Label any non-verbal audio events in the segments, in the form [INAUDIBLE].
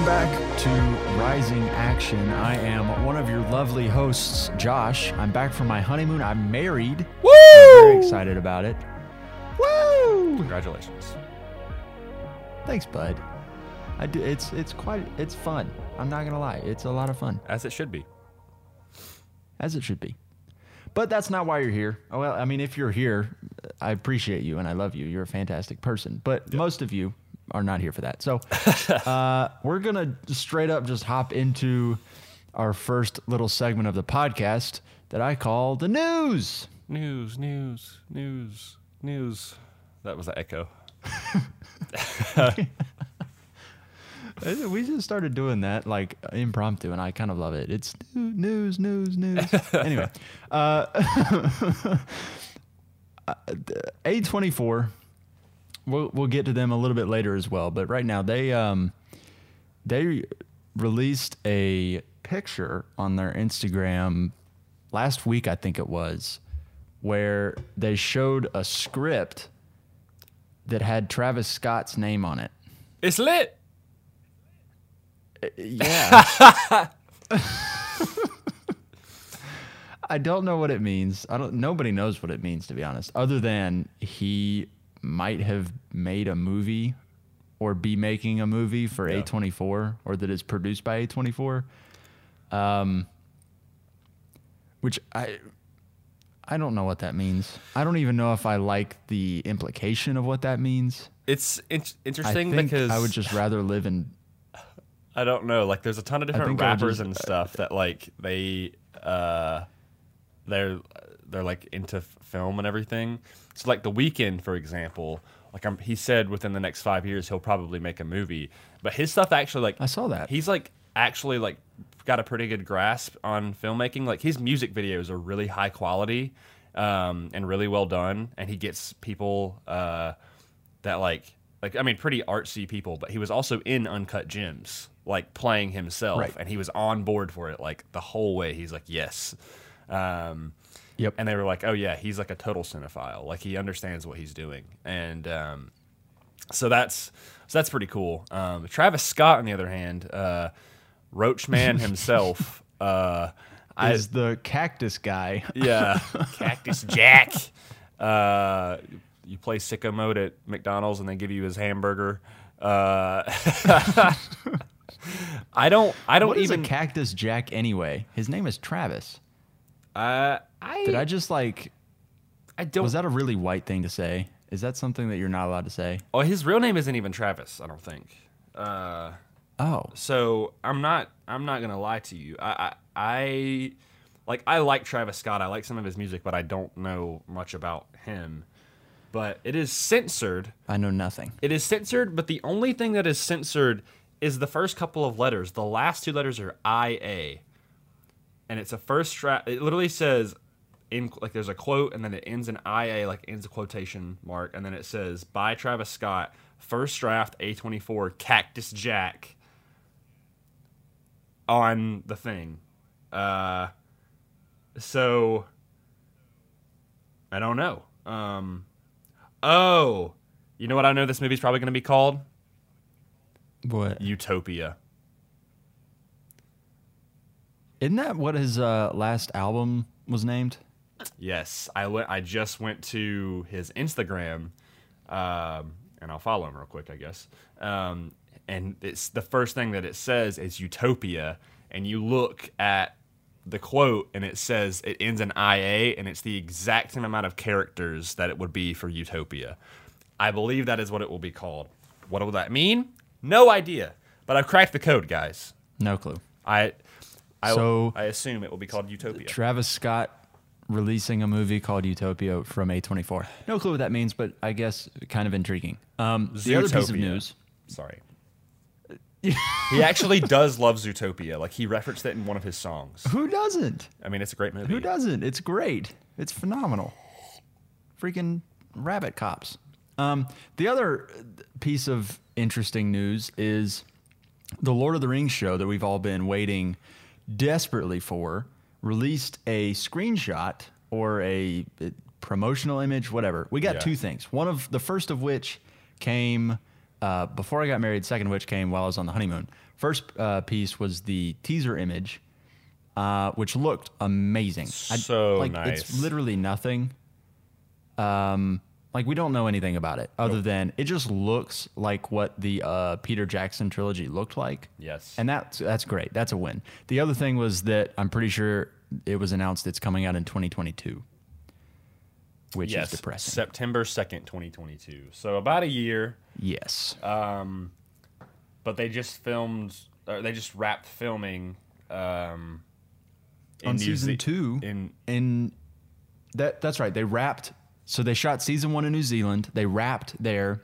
Welcome back to Rising Action. I am one of your lovely hosts, Josh. I'm back from my honeymoon. I'm married. Woo! I'm very excited about it. Woo! Congratulations. Thanks, bud. I do. It's it's quite it's fun. I'm not gonna lie. It's a lot of fun, As it should be. as it should be. But that's not why you're here. Oh, Well, I mean, if you're here, I appreciate you and I love you. You're a fantastic person. But most of you are not here for that. So [LAUGHS] uh, we're gonna straight up just hop into our first little segment of the podcast that I call the news. News, news, news, news. That was the echo. Uh, [LAUGHS] We just started doing that like impromptu, and I kind of love it. It's new- news, news, news. [LAUGHS] anyway, uh, A twenty four. We'll we'll get to them a little bit later as well, but right now they um they released a picture on their Instagram last week, I think it was, where they showed a script that had Travis Scott's name on it. It's lit. Yeah. [LAUGHS] I don't know what it means. I don't nobody knows what it means to be honest, other than he might have made a movie or be making a movie for Yeah. A24 or that is produced by A24. Um which I I don't know what that means. I don't even know if I like the implication of what that means. It's in- I interesting think because I would just rather live in I don't know. Like, there's a ton of different I rappers just- and stuff that like they uh they're they're like into f- film and everything. So like the Weeknd, for example, like I'm, he said within the next five years he'll probably make a movie. But his stuff actually like I saw that. he's like actually like got a pretty good grasp on filmmaking. Like his music videos are really high quality um, and really well done, and he gets people uh, that like like I mean pretty artsy people. But he was also in Uncut Gems, like playing himself, Right. and he was on board for it like the whole way. He's like yes. Um, Yep. and they were like, "Oh yeah, he's like a total cinephile. Like he understands what he's doing." And um, so that's so that's pretty cool. Um, Travis Scott, on the other hand, uh, Roach Man [LAUGHS] himself, uh, I, the cactus guy. yeah, [LAUGHS] Cactus Jack. Uh, you play sicko mode at McDonald's and they give you his hamburger. Uh, [LAUGHS] I don't. I don't What is even. a cactus jack anyway? His name is Travis. Uh, I Did I just like? I don't. Was that a really white thing to say? Is that something that you're not allowed to say? oh, his real name isn't even Travis. I don't think. Uh, Oh, so I'm not I'm not gonna lie to you. I, I I like I like Travis Scott. I like some of his music, but I don't know much about him. But it is censored. I know nothing. It is censored, but the only thing that is censored is the first couple of letters. The last two letters are I A, and it's a first draft. It literally says in like there's a quote, and then it ends in I A, like ends a quotation mark, and then it says by Travis Scott, first draft A24 Cactus Jack on the thing. Uh, so I don't know. Um, oh, you know what? I know this movie's probably going to be called What? Utopia. Isn't that what his uh, last album was named? Yes, I went. I just went to his Instagram, um, and I'll follow him real quick, I guess. Um, and it's the first thing that it says is Utopia, and you look at the quote, and it says it ends in IA, and it's the exact same amount of characters that it would be for Utopia. I believe that is what it will be called. What will that mean? No idea. But I've cracked the code, guys. No clue. I, I, So- I assume it will be called Utopia. Travis Scott releasing a movie called Utopia from A24. No clue what that means, but I guess kind of intriguing. Um, the other piece of news. Sorry. he actually does love Zootopia. Like he referenced it in one of his songs. Who doesn't? I mean, it's a great movie. Who doesn't? It's great. It's phenomenal. Freaking rabbit cops. Um, the other piece of interesting news is the Lord of the Rings show that we've all been waiting desperately for released a screenshot or a promotional image, whatever. We got Yeah. two things. One of the first of which came uh, before I got married. Second of which came while I was on the honeymoon. First uh, piece was the teaser image, uh, which looked amazing. So like, nice. It's literally nothing. Um, like we don't know anything about it other than it just looks like what the uh, Peter Jackson trilogy looked like. Yes. and that's that's great. That's a win. The other thing was that I'm pretty sure it was announced it's coming out in 2022, which yes, is depressing. September 2nd, 2022. So about a year, yes. um, but they just filmed, or they just wrapped filming um, in on season Ze- two In in that that's right they wrapped so they shot season one in new zealand. They wrapped there.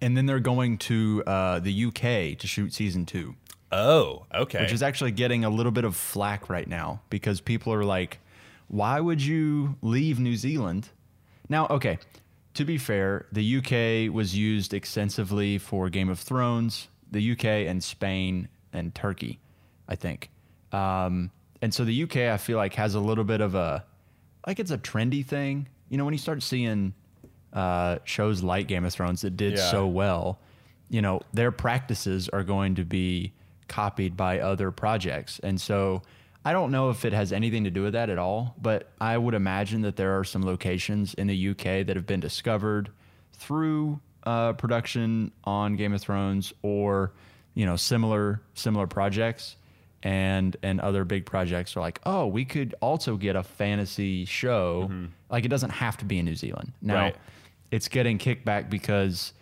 And then they're going to uh, the uk to shoot season two. Oh, okay. which is actually getting a little bit of flack right now because people are like why would you leave new zealand? Now okay to be fair the uk was used extensively for game of thrones the uk and spain and turkey i think. Um, and so the uk i feel like has a little bit of a like it's a trendy thing you know when you start seeing uh, shows like game of thrones that did Yeah. so well you know their practices are going to be copied by other projects and so i don't know if it has anything to do with that at all but i would imagine that there are some locations in the uk that have been discovered through uh, production on game of thrones or you know similar similar projects and and other big projects are like oh we could also get a fantasy show like it doesn't have to be in new zealand now Right. it's getting kickback because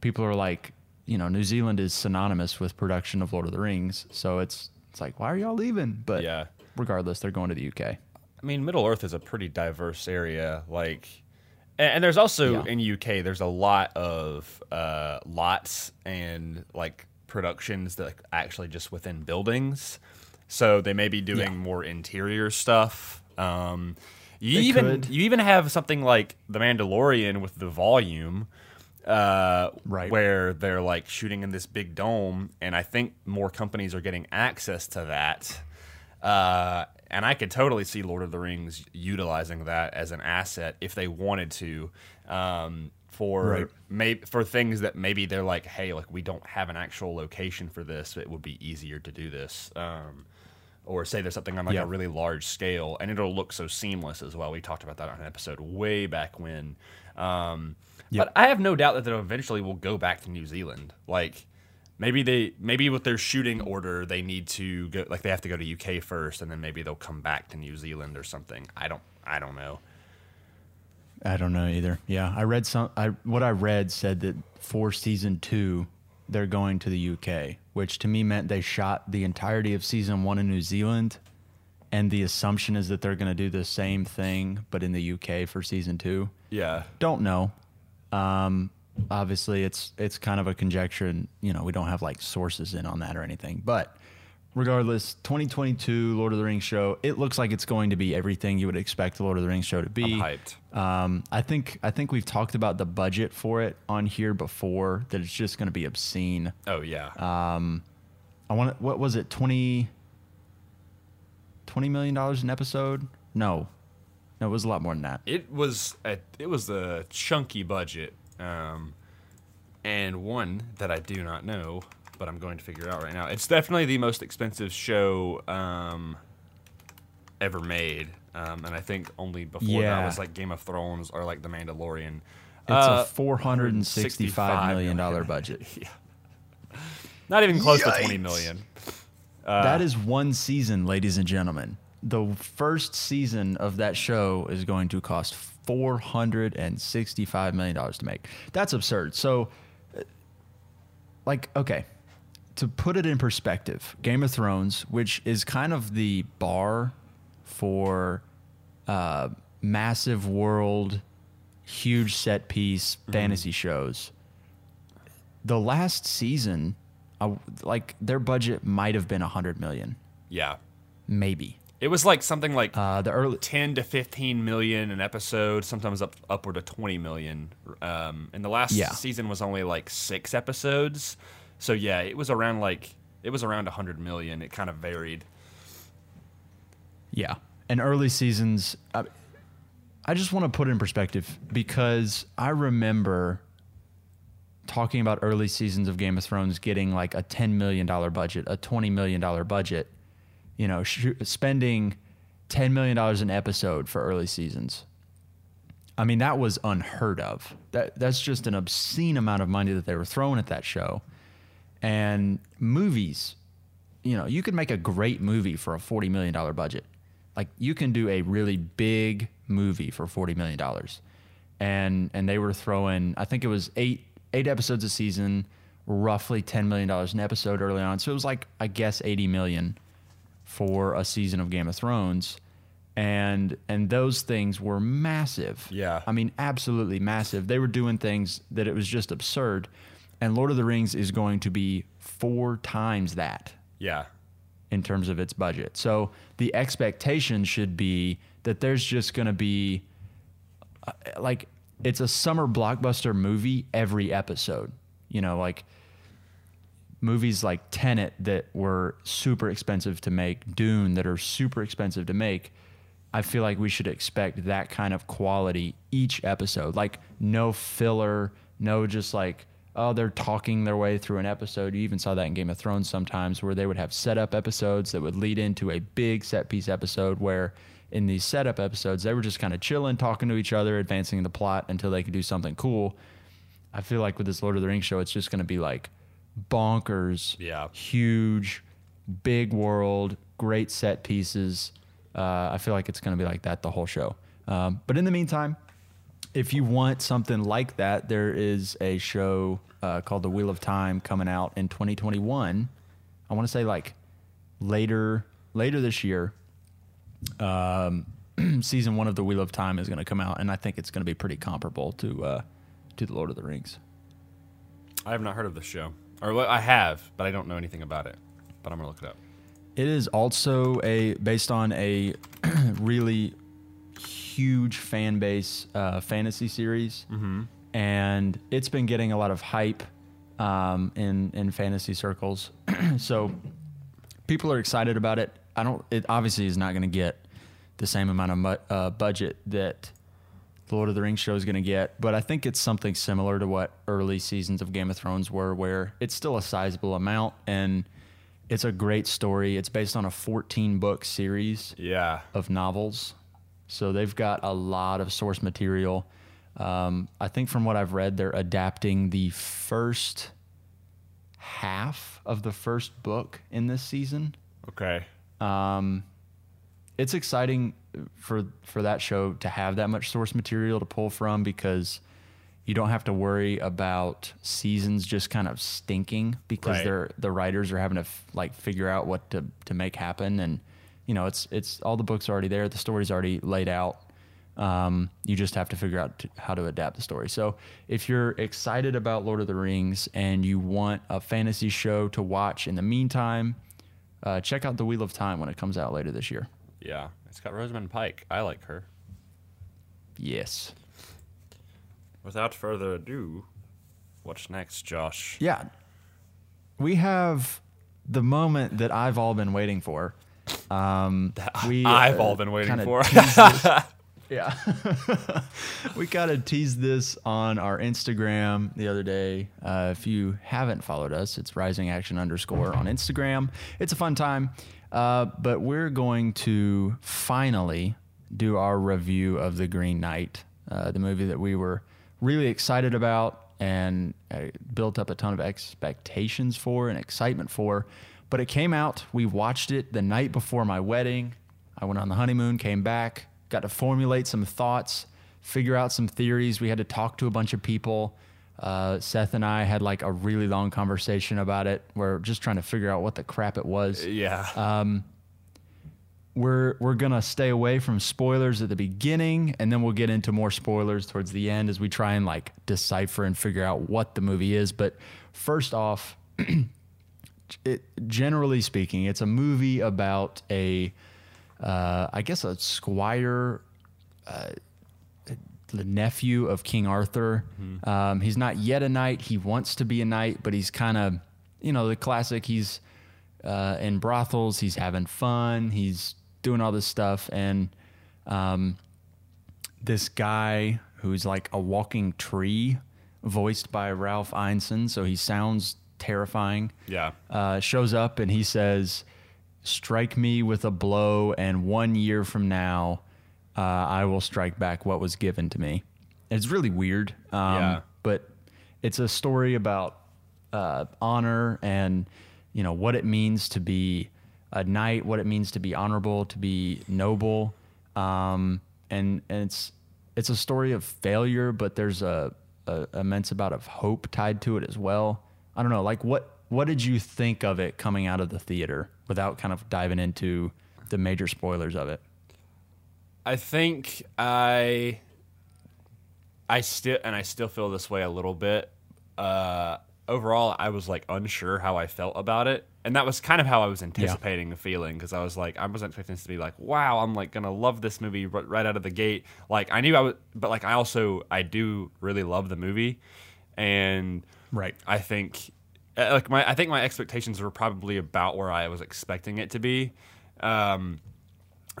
people are like, you know, New Zealand is synonymous with production of Lord of the Rings, so it's it's like, why are y'all leaving? But Yeah. regardless, they're going to the UK. I mean, Middle Earth is a pretty diverse area. Like, and, and there's also Yeah. in UK, there's a lot of uh, lots and like productions that actually just within buildings. So they may be doing Yeah. more interior stuff. Um, you They even could. you even have something like The Mandalorian with the volume. Uh, Right. where they're like shooting in this big dome, and I think more companies are getting access to that. Uh, and I could totally see Lord of the Rings utilizing that as an asset if they wanted to, um, for Right. may for things that maybe they're like, hey, like we don't have an actual location for this. It would be easier to do this. Um, or say there's something on like Yeah. a really large scale, and it'll look so seamless as well. We talked about that on an episode way back when. Um, Yep. But I have no doubt that they eventually will go back to New Zealand. Like maybe they maybe with their shooting order they need to go like they have to go to UK first, and then maybe they'll come back to New Zealand or something. I don't I don't know. I don't know either. Yeah, I read some. I what I read said that for season two, they're going to the UK, which to me meant they shot the entirety of season one in New Zealand, and the assumption is that they're going to do the same thing but in the UK for season two. Yeah. Don't know. Um, obviously, it's it's kind of a conjecture, and you know we don't have like sources in on that or anything. But regardless, 2022 Lord of the Rings show. It looks like it's going to be everything you would expect the Lord of the Rings show to be. I'm hyped. Um, I think I think we've talked about the budget for it on here before. That it's just going to be obscene. Oh yeah. Um, I want what was it 20 20 million dollars an episode? No, no, it was a lot more than that. it was a it was a chunky budget. Um, and one that I do not know, but I'm going to figure out right now. It's definitely the most expensive show um, ever made. Um, and I think only before that was like Game of Thrones or like The Mandalorian. It's Uh, a four hundred and sixty-five million dollar budget. [LAUGHS] Not even close to Yikes. 20 million. that is one season, ladies and gentlemen. The first season of that show is going to cost four hundred and sixty-five million dollars to make. That's absurd. So, uh, like, okay, to put it in perspective, Game of Thrones, which is kind of the bar for uh, massive world, huge set piece fantasy shows. The last season, uh, like their budget might have been a hundred million, Yeah. maybe. It was like something like Uh, the early 10 to 15 million an episode, sometimes up upward of 20 million. Um, and the last Yeah. season was only like six episodes. So yeah, it was around like it was around 100 million. It kind of varied. Yeah. And early seasons, I, I just want to put in perspective because I remember talking about early seasons of Game of Thrones getting like a $10 million budget, a $20 million budget, you know, sh- spending $10 million an episode for early seasons. I mean, that was unheard of. That that's just an obscene amount of money that they were throwing at that show. And movies, you know, you could make a great movie for a $40 million budget. Like you can do a really big movie for $40 million. And and they were throwing, I think it was eight eight episodes a season, roughly $10 million an episode early on. So it was like, I guess, 80 million for a season of Game of Thrones. And and those things were massive. Yeah. I mean, absolutely massive. They were doing things that it was just absurd. And Lord of the Rings is going to be four times that Yeah. in terms of its budget. So the expectation should be that there's just going to be uh, like it's a summer blockbuster movie every episode. You know, like movies like Tenet that were super expensive to make, Dune that are super expensive to make. I feel like we should expect that kind of quality each episode. Like no filler, no just like oh they're talking their way through an episode. You even saw that in Game of Thrones sometimes where they would have setup episodes that would lead into a big set piece episode where in these setup episodes they were just kind of chilling, talking to each other, advancing the plot until they could do something cool. I feel like with this Lord of the Rings show it's just going to be like bonkers, Yeah. huge, big world, great set pieces. Uh, I feel like it's going to be like that the whole show. Um, but in the meantime, if you want something like that, there is a show uh, called The Wheel of Time coming out in 2021. I want to say like later later this year. Um, [CLEARS THROAT] season one of The Wheel of Time is going to come out, and I think it's going to be pretty comparable to uh, to The Lord of the Rings. I have not heard of this show. Or well, I have, but I don't know anything about it. But I'm going to look it up. It is also a based on a [CLEARS THROAT] really huge fan base uh, fantasy series, mm-hmm. and it's been getting a lot of hype um, in in fantasy circles. [CLEARS THROAT] so people are excited about it. I don't. It obviously is not going to get the same amount of mu- uh, budget that the Lord of the Rings show is going to get, but I think it's something similar to what early seasons of Game of Thrones were, where it's still a sizable amount and it's a great story. It's based on a 14 book series Yeah. of novels, so they've got a lot of source material. Um, I think from what I've read, they're adapting the first half of the first book in this season Okay. Um, it's exciting for for that show to have that much source material to pull from because you don't have to worry about seasons just kind of stinking because Right. they're the writers are having to f- like figure out what to to make happen and you know it's it's all the books are already there the story's already laid out um, you just have to figure out to, how to adapt the story so if you're excited about lord of the rings and you want a fantasy show to watch in the meantime uh, check out the wheel of time when it comes out later this year Yeah. It's got Rosamund Pike. I like her. yes Without further ado, what's next, Josh? Yeah. We have the moment that I've all been waiting for. Um, we, I've uh, all been waiting for. [LAUGHS] yeah. [LAUGHS] we kind of teased this on our Instagram the other day. Uh, if you haven't followed us, it's rising action underscore on Instagram. It's a fun time. Uh, but we're going to finally do our review of The Green Knight, uh, the movie that we were really excited about and uh, built up a ton of expectations for and excitement for. But it came out. We watched it the night before my wedding. I went on the honeymoon, came back, got to formulate some thoughts, figure out some theories. We had to talk to a bunch of people. Uh, Seth and I had like a really long conversation about it. We're just trying to figure out what the crap it was yeah. we're we're gonna stay away from spoilers at the beginning and then we'll get into more spoilers towards the end as we try and like decipher and figure out what the movie is but first off [CLEARS THROAT] it, generally speaking it's a movie about a uh, i guess a squire uh, the nephew of king arthur um, he's not yet a knight he wants to be a knight but he's kind of you know the classic he's uh, in brothels. He's having fun. He's doing all this stuff, and um, this guy who's like a walking tree, voiced by Ralph Ineson, so he sounds terrifying. Yeah. Uh, shows up and he says, "Strike me with a blow, and one year from now, uh, I will strike back what was given to me." It's really weird, um, Yeah. but it's a story about uh, honor and you know what it means to be a knight, what it means to be honorable, to be noble, um, and and it's it's a story of failure, but there's a, a immense amount of hope tied to it as well. I don't know, like what what did you think of it coming out of the theater without kind of diving into the major spoilers of it? I think I I still and I still feel this way a little bit. Uh overall I was like unsure how I felt about it. And that was kind of how I was anticipating the feeling because I was like I wasn't expecting this to be like wow, I'm like going to love this movie r- right out of the gate. Like I knew I would but like I also I do really love the movie and Right. I think uh, like my I think my expectations were probably about where I was expecting it to be. Um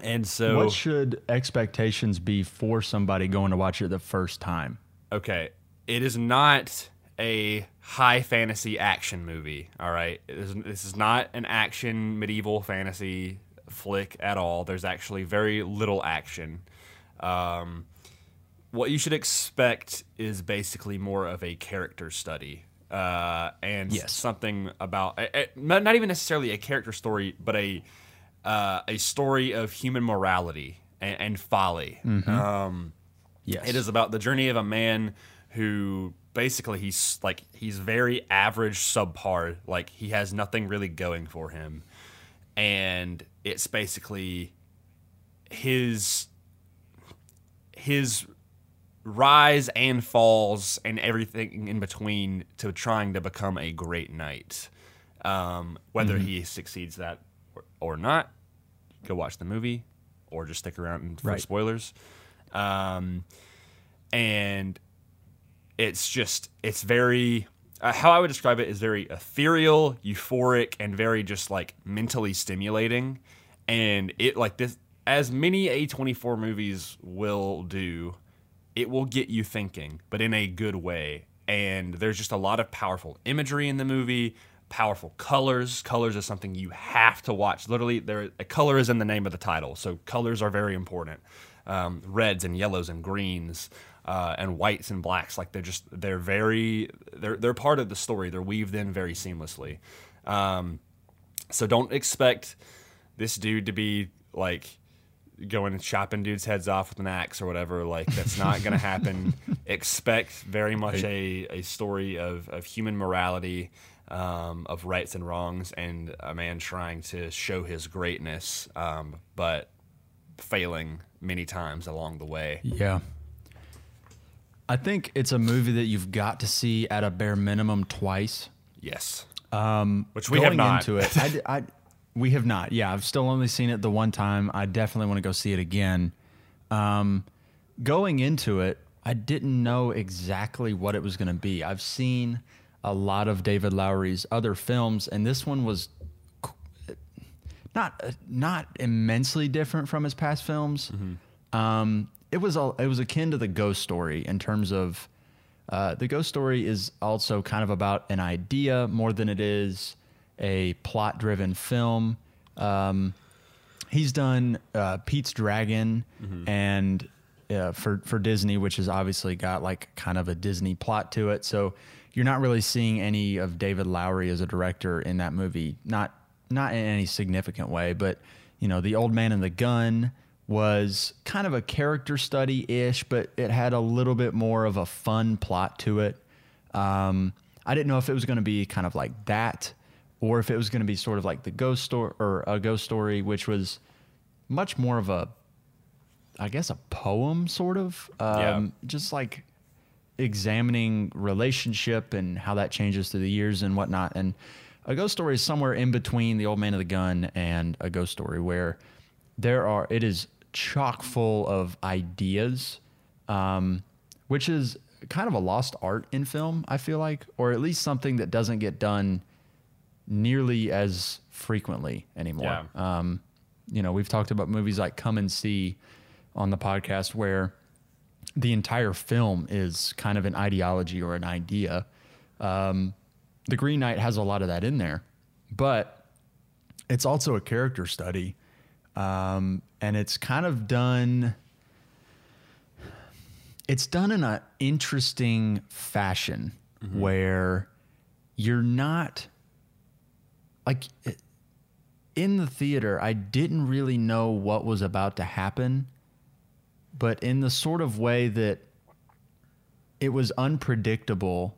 and so What should expectations be for somebody going to watch it the first time? Okay, it is not a high fantasy action movie. All right, is, this is not an action medieval fantasy flick at all. There's actually very little action. Um, what you should expect is basically more of a character study. Uh, and Yes. something about not even necessarily a character story, but a uh, a story of human morality and, and folly. Um, Yes. it is about the journey of a man who basically he's like he's very average, subpar. Like he has nothing really going for him, and it's basically his his rise and falls and everything in between to trying to become a great knight. Um, whether he succeeds that or, or not, go watch the movie or just stick around for Right. spoilers. Um, and it's just it's very uh, how I would describe it is very ethereal, euphoric, and very just like mentally stimulating. And it like this as many A24 movies will do, it will get you thinking, but in a good way. And there's just a lot of powerful imagery in the movie, powerful colors. Colors is something you have to watch. Literally, there a color is in the name of the title, so colors are very important. Um, reds and yellows and greens uh, and whites and blacks, like they're just they're very they're they're part of the story. They're weaved in very seamlessly. Um, so don't expect this dude to be like going and chopping dudes' heads off with an axe or whatever. Like that's not going to happen. [LAUGHS] Expect very much a, a story of, of human morality, um, of rights and wrongs, and a man trying to show his greatness, um, but failing many times along the way. Yeah. I think it's a movie that you've got to see at a bare minimum twice. Yes. Um, Which we have not. into it. [LAUGHS] I, I- we have not. Yeah, I've still only seen it the one time. I definitely want to go see it again. Um, going into it, I didn't know exactly what it was going to be. I've seen a lot of David Lowery's other films, and this one was not not immensely different from his past films. Um, it was all it was akin to the Ghost Story in terms of uh, the Ghost Story is also kind of about an idea more than it is a plot driven film. Um, he's done uh, Pete's Dragon and uh, for for Disney, which has obviously got like kind of a Disney plot to it. So you're not really seeing any of David Lowery as a director in that movie. Not not in any significant way, but you know, The Old Man and the Gun was kind of a character study ish, but it had a little bit more of a fun plot to it. Um, I didn't know if it was going to be kind of like that, or if it was going to be sort of like the ghost story or a ghost story, which was much more of a, I guess, a poem sort of, um, Yeah. just like examining relationship and how that changes through the years and whatnot. And a ghost story is somewhere in between the old man of the gun and a ghost story where there are it is chock full of ideas, um, which is kind of a lost art in film. I feel like, or at least something that doesn't get done nearly as frequently anymore. Yeah. Um, you know, we've talked about movies like Come and See on the podcast where the entire film is kind of an ideology or an idea. Um, the Green Knight has a lot of that in there, but it's also a character study, um, and it's kind of done. It's done in an interesting fashion where you're not like in the theater. I didn't really know what was about to happen, but in the sort of way that it was unpredictable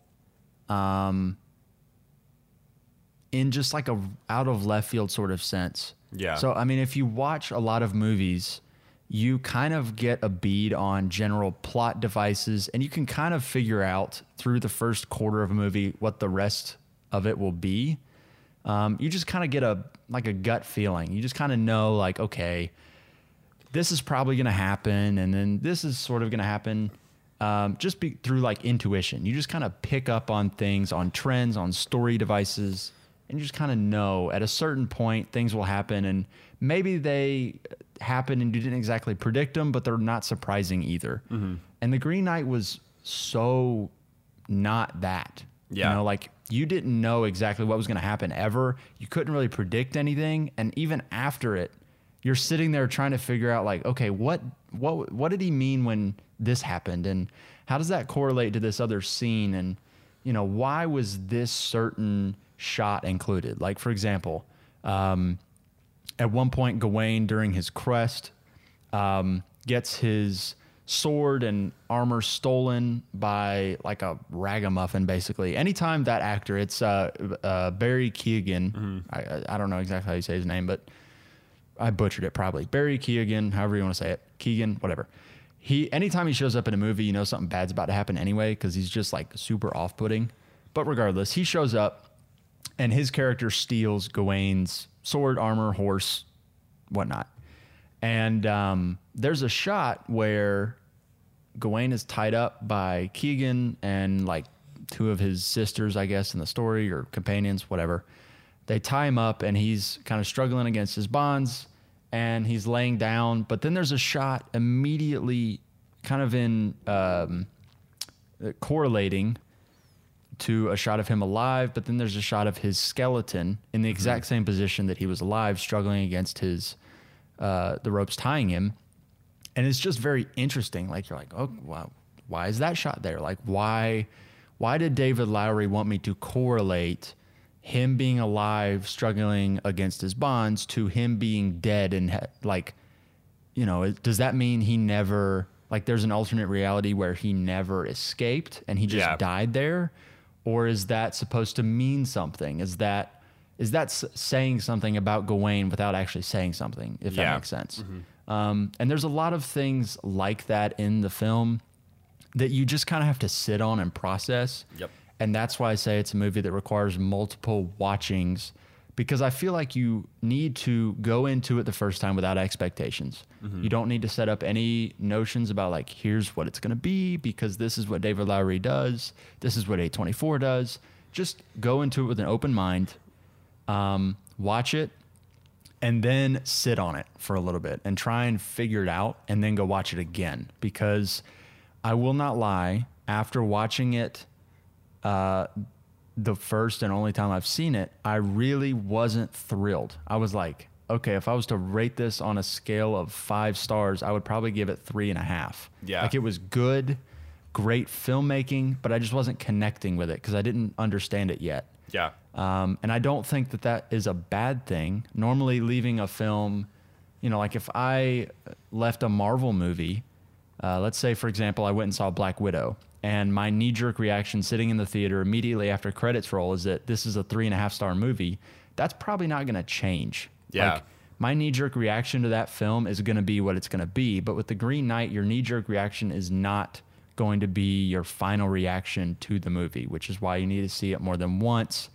um, in just like a out of left field sort of sense. Yeah. So I mean, if you watch a lot of movies, you kind of get a bead on general plot devices, and you can kind of figure out through the first quarter of a movie what the rest of it will be. Um, you just kind of get a like a gut feeling. You just kind of know like, okay, this is probably going to happen, and then this is sort of going to happen. Um, just be through like intuition. You just kind of pick up on things, on trends, on story devices, and you just kind of know at a certain point things will happen, and maybe they happen and you didn't exactly predict them, but they're not surprising either. And the Green Knight was so not that. Yeah. You know, like you didn't know exactly what was going to happen ever. You couldn't really predict anything, and even after it, you're sitting there trying to figure out like, okay, what what what did he mean when this happened, and how does that correlate to this other scene, and you know, why was this certain shot included? Like, for example, um, at one point, Gawain during his quest um, gets his sword and armor stolen by like a ragamuffin, basically. Anytime that actor, it's uh, uh, Barry Keoghan. I- I, I don't know exactly how you say his name, but I butchered it probably. Barry Keoghan, however you want to say it, Keegan, whatever. He anytime he shows up in a movie, you know something bad's about to happen anyway because he's just like super off-putting. But regardless, he shows up and his character steals Gawain's sword, armor, horse, whatnot. And um, there's a shot where Gawain is tied up by Keegan and like two of his sisters, I guess, in the story or companions, whatever. They tie him up and he's kind of struggling against his bonds and he's laying down. But then there's a shot immediately kind of in um, correlating to a shot of him alive, but then there's a shot of his skeleton in the exact same position that he was alive, struggling against his uh, the ropes tying him, and it's just very interesting. Like you're like, oh wow, why is that shot there? Like why why did David Lowery want me to correlate him being alive, struggling against his bonds, to him being dead and ha- like, you know, does that mean he never like there's an alternate reality where he never escaped and he just Yeah. died there, or is that supposed to mean something? Is that is that saying something about Gawain without actually saying something? If that makes sense. Um, and there's a lot of things like that in the film that you just kind of have to sit on and process. Yep. And that's why I say it's a movie that requires multiple watchings because I feel like you need to go into it the first time without expectations. You don't need to set up any notions about like here's what it's going to be because this is what David Lowery does, this is what A24 does. Just go into it with an open mind, um, watch it, and then sit on it for a little bit and try and figure it out and then go watch it again. Because I will not lie after watching it uh, the first and only time I've seen it I really wasn't thrilled. I was like okay if I was to rate this on a scale of five stars I would probably give it three and a half. Yeah. like it was good great filmmaking but I just wasn't connecting with it because I didn't understand it yet Yeah. um, and I don't think that that is a bad thing. Normally, leaving a film, you know, like if I left a Marvel movie, uh, let's say, for example, I went and saw Black Widow, and my knee jerk reaction sitting in the theater immediately after credits roll is that this is a three and a half star movie, that's probably not going to change. Yeah. Like, my knee jerk reaction to that film is going to be what it's going to be. But with The Green Knight, your knee jerk reaction is not going to be your final reaction to the movie, which is why you need to see it more than once.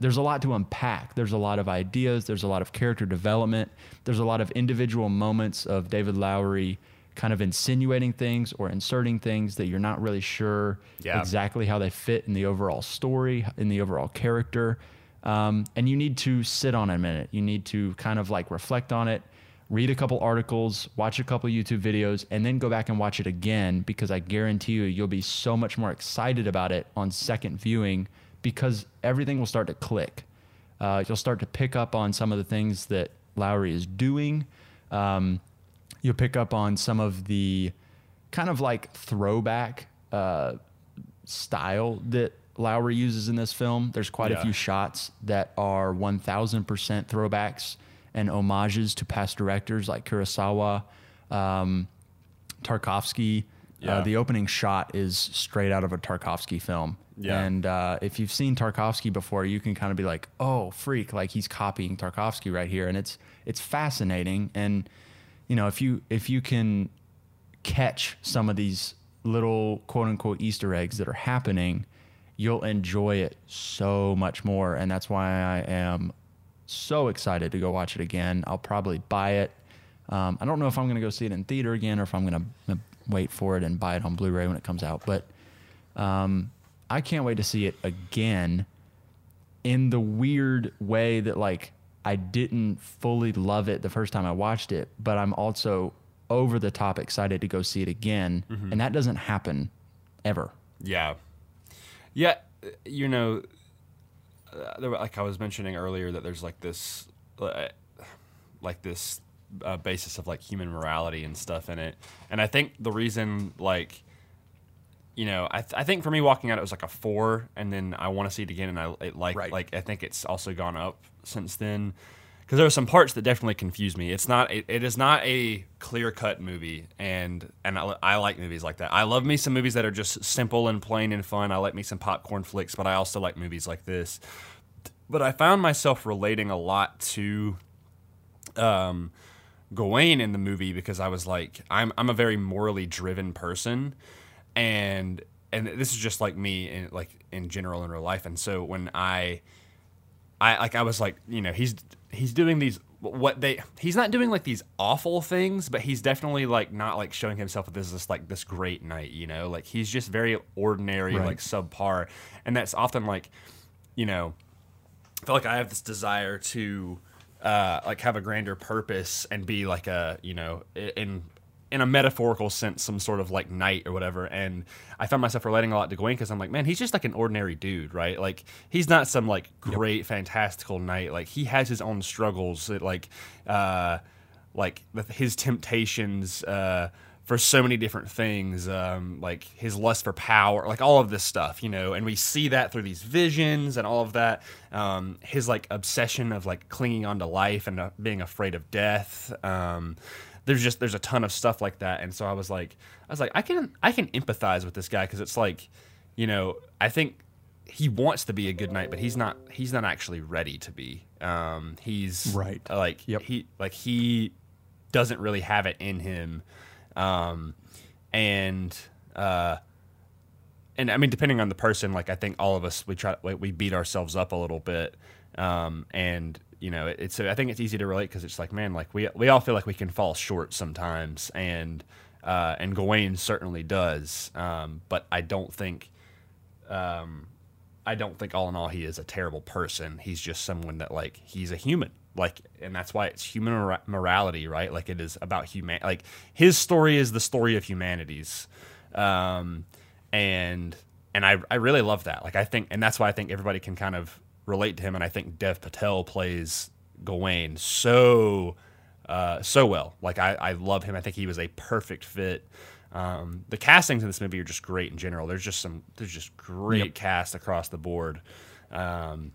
There's a lot to unpack. There's a lot of ideas. There's a lot of character development. There's a lot of individual moments of David Lowery kind of insinuating things or inserting things that you're not really sure Yeah. exactly how they fit in the overall story, in the overall character. Um, and you need to sit on it a minute. You need to kind of like reflect on it. Read a couple articles, watch a couple YouTube videos, and then go back and watch it again because I guarantee you, you'll be so much more excited about it on second viewing because everything will start to click. Uh, you'll start to pick up on some of the things that Lowery is doing. Um, you'll pick up on some of the kind of like throwback uh, style that Lowery uses in this film. There's quite Yeah. a few shots that are 1000% throwbacks and homages to past directors like Kurosawa, um, Tarkovsky. Yeah. Uh, the opening shot is straight out of a Tarkovsky film. Yeah. And uh, if you've seen Tarkovsky before, you can kind of be like, "Oh, freak! Like he's copying Tarkovsky right here," and it's it's fascinating. And you know, if you if you can catch some of these little quote unquote Easter eggs that are happening, you'll enjoy it so much more. And that's why I am so excited to go watch it again. I'll probably buy it. Um, I don't know if I'm going to go see it in theater again or if I'm going to wait for it and buy it on Blu ray when it comes out. But um, I can't wait to see it again in the weird way that, like, I didn't fully love it the first time I watched it, but I'm also over the top excited to go see it again. And that doesn't happen ever. Yeah. Yeah, uh, you know, uh, like I was mentioning earlier, that there's like this, uh, like this uh, basis of like human morality and stuff in it, and I think the reason, like, you know, I, th- I think for me walking out it was like a four, and then I want to see it again, and I it like Right. like I think it's also gone up since then. Because there are some parts that definitely confuse me. It's not. It, it is not a clear cut movie, and and I, I like movies like that. I love me some movies that are just simple and plain and fun. I like me some popcorn flicks, but I also like movies like this. But I found myself relating a lot to um, Gawain in the movie because I was like, I'm I'm a very morally driven person, and and this is just like me in like in general in real life. And so when I I like I was like, you know, he's he's doing these what they he's not doing like these awful things, but he's definitely like not like showing himself as this is like this great knight, you know? Like he's just very ordinary, Right. like subpar. And that's often like, you know, I feel like I have this desire to uh, like have a grander purpose and be like a you know in in a metaphorical sense some sort of like knight or whatever and i found myself relating a lot to Gawain because i'm like man he's just like an ordinary dude right like he's not some like great fantastical knight like he has his own struggles that like uh like his temptations uh for so many different things, um, like his lust for power, like all of this stuff, you know, and we see that through these visions and all of that. Um, his like obsession of like clinging on to life and uh, being afraid of death. Um, there's just there's a ton of stuff like that, and so I was like, I was like, I can I can empathize with this guy because it's like, you know, I think he wants to be a good knight, but he's not he's not actually ready to be. Um, he's Right. like Yep. he like he doesn't really have it in him um, and uh, and I mean, depending on the person, like I think all of us we try we we beat ourselves up a little bit, um, and you know, it, it's I think it's easy to relate because it's like, man, like we we all feel like we can fall short sometimes, and uh, and Gawain certainly does, um, but I don't think. Um, I don't think all in all he is a terrible person. He's just someone that like he's a human. Like and that's why it's human mora- morality, right? Like it is about human like his story is the story of humanity's. Um and and I I really love that. Like I think and that's why I think everybody can kind of relate to him and I think Dev Patel plays Gawain so uh, so well. Like I, I love him. I think he was a perfect fit. Um, the castings in this movie are just great in general. There's just some there's just great cast across the board. Um,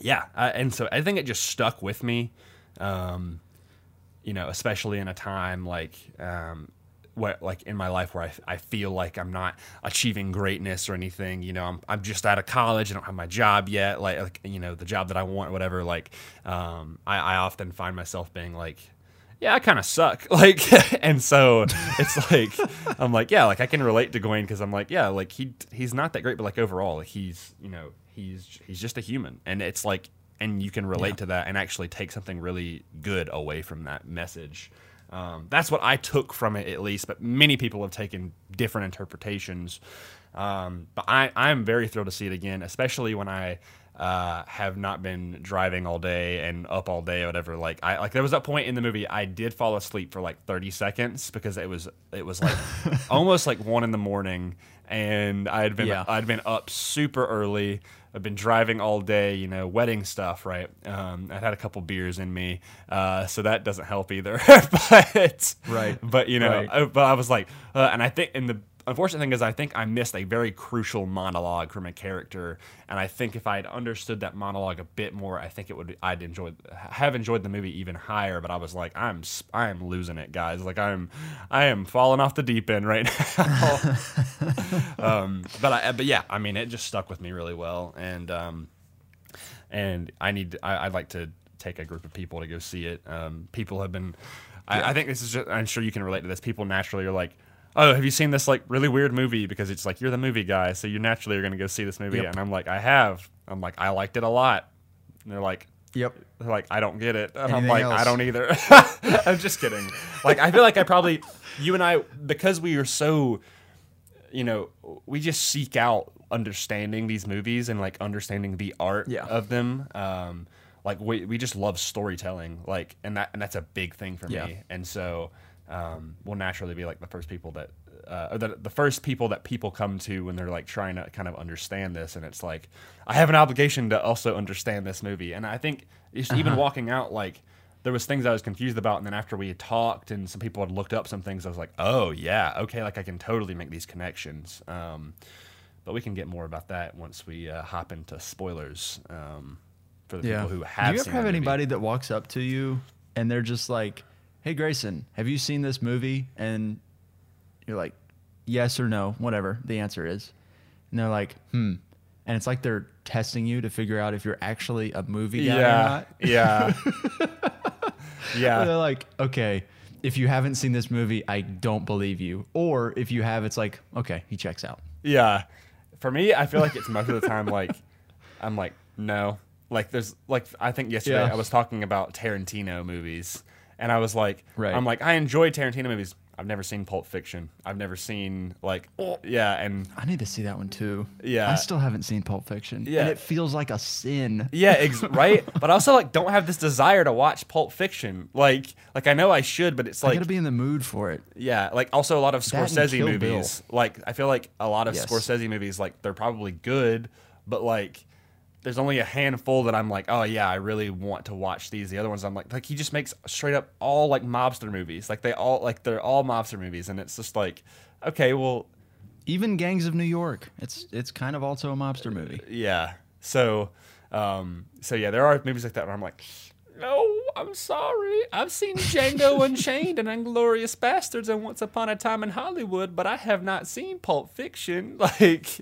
yeah, I, and so I think it just stuck with me. Um, you know, especially in a time like um, what like in my life where I, I feel like I'm not achieving greatness or anything. You know, I'm I'm just out of college. I don't have my job yet. Like, like you know, the job that I want, whatever. Like, um, I, I often find myself being like. Yeah, I kind of suck. [LAUGHS] Like, [LAUGHS] and so it's like [LAUGHS] I'm like, yeah, like I can relate to Gawain because I'm like, yeah, like he he's not that great, but like overall, like he's you know he's he's just a human, and it's like, and you can relate to that and actually take something really good away from that message. Um, that's what I took from it, at least. But many people have taken different interpretations. Um, but I I'm very thrilled to see it again, especially when I. Uh, have not been driving all day and up all day or whatever. Like I like there was that point in the movie I did fall asleep for like 30 seconds because it was it was like [LAUGHS] almost like one in the morning and I had been Yeah. I'd been up super early. I've been driving all day, you know, wedding stuff, right? Um, I've had a couple beers in me, uh, so that doesn't help either. [LAUGHS] but Right. but you know, Right. I, but I was like, uh, and I think, and the unfortunate thing is, I think I missed a very crucial monologue from a character, and I think if I had understood that monologue a bit more, I think it would I'd enjoy have enjoyed the movie even higher. But I was like, I'm I am losing it, guys. Like I'm I am falling off the deep end right [LAUGHS] now. um, but I, but yeah, I mean, it just stuck with me really well, and um, and I need I, I'd like to take a group of people to go see it. Um, people have been, I, I think this is. Just, I'm sure you can relate to this. People naturally are like, oh, have you seen this like really weird movie? Because it's like you're the movie guy, so you naturally are going to go see this movie. Yep. And I'm like, I have. I'm like, I liked it a lot. And they're like, Yep. they're like, I don't get it. And I'm like, else? I don't either. [LAUGHS] [LAUGHS] I'm just kidding. Like, I feel like I probably, you and I, because we are so, you know, we just seek out understanding these movies and like understanding the art Yeah. of them. Um, like we, we just love storytelling. Like, and that, and that's a big thing for Yeah. me. And so, um, we'll naturally be like the first people that, uh, or the, the first people that people come to when they're like trying to kind of understand this. And it's like, I have an obligation to also understand this movie. And I think just even Uh-huh. walking out, like, there was things I was confused about, and then after we had talked and some people had looked up some things, I was like, "Oh yeah, okay, like I can totally make these connections." Um, but we can get more about that once we uh, hop into spoilers um, for the Yeah. people who have. Do you ever have anybody that walks up to you and they're just like, "Hey, Grayson, have you seen this movie?" And you're like, "Yes or no, whatever the answer is." And they're like, "Hmm," and it's like they're testing you to figure out if you're actually a movie guy or Yeah, not. yeah, [LAUGHS] yeah. They're like, "Okay." If you haven't seen this movie, I don't believe you. Or if you have, it's like, okay, he checks out. Yeah. For me, I feel like it's most of the time like I'm like, no. Like there's like I think yesterday Yeah. I was talking about Tarantino movies and I was like Right. I'm like I enjoy Tarantino movies. I've never seen Pulp Fiction. I've never seen like yeah, and I need to see that one too. Yeah. I still haven't seen Pulp Fiction. Yeah. And it feels like a sin. yeah, ex- [LAUGHS] right? But I also like don't have this desire to watch Pulp Fiction. Like like I know I should, but it's I like gotta be in the mood for it. Yeah, like also a lot of Scorsese movies. Like I feel like a lot of Yes. Scorsese movies, like they're probably good, but like there's only a handful that I'm like, oh yeah, I really want to watch these. The other ones I'm like, like he just makes straight up all like mobster movies. Like they all like they're all mobster movies, and it's just like, okay, well, Even Gangs of New York. It's it's kind of also a mobster movie. yeah. So, um, so yeah, there are movies like that where I'm like, no, I'm sorry. I've seen [LAUGHS] Django Unchained and Inglourious Basterds and Once Upon a Time in Hollywood, but I have not seen Pulp Fiction. [LAUGHS] Like,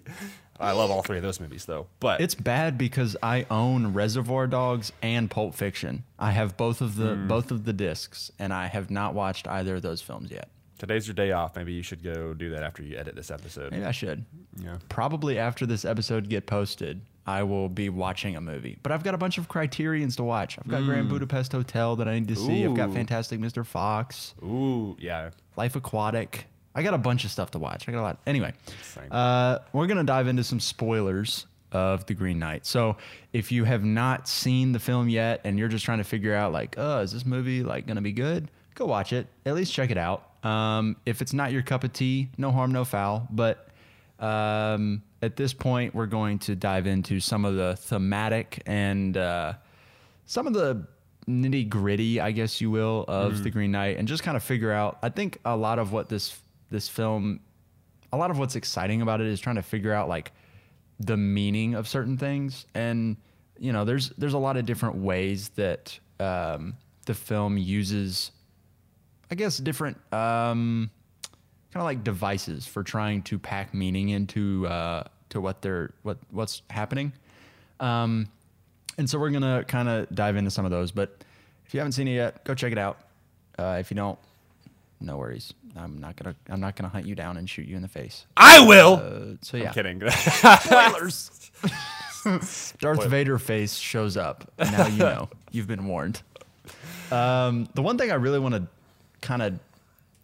I love all three of those movies though. But It's bad because I own Reservoir Dogs and Pulp Fiction. I have both of the Hmm. both of the discs, and I have not watched either of those films yet. today's your day off. Maybe you should go do that after you edit this episode. Maybe I should. Yeah. Probably after this episode get posted, I will be watching a movie. But I've got a bunch of criterions to watch. I've got Grand Budapest Hotel that I need to see. I've got Hmm. Fantastic Mr. Fox, Ooh, yeah. Life Aquatic. I got a bunch of stuff to watch. I got a lot. Anyway, uh, we're gonna dive into some spoilers of The Green Knight. So if you have not seen the film yet and you're just trying to figure out like, oh, is this movie like gonna be good? Go watch it. At least check it out. Um, if it's not your cup of tea, no harm, no foul. But um, at this point, we're going to dive into some of the thematic and uh, some of the nitty gritty, I guess you will, of the Green Knight, and just kind of figure out. I think a lot of what this this film, a lot of what's exciting about it is trying to figure out like the meaning of certain things, and you know, there's there's a lot of different ways that um, the film uses, I guess, different. Um, kind of like devices for trying to pack meaning into uh, to what they're what what's happening. Um, and so we're gonna kind of dive into some of those. But if you haven't seen it yet, go check it out. Uh, if you don't, no worries. I'm not gonna I'm not gonna hunt you down and shoot you in the face. I will. Uh, so yeah, I'm kidding. [LAUGHS] spoilers. [LAUGHS] Darth Vader face shows up. And now you know. [LAUGHS] You've been warned. Um, the one thing I really want to kind of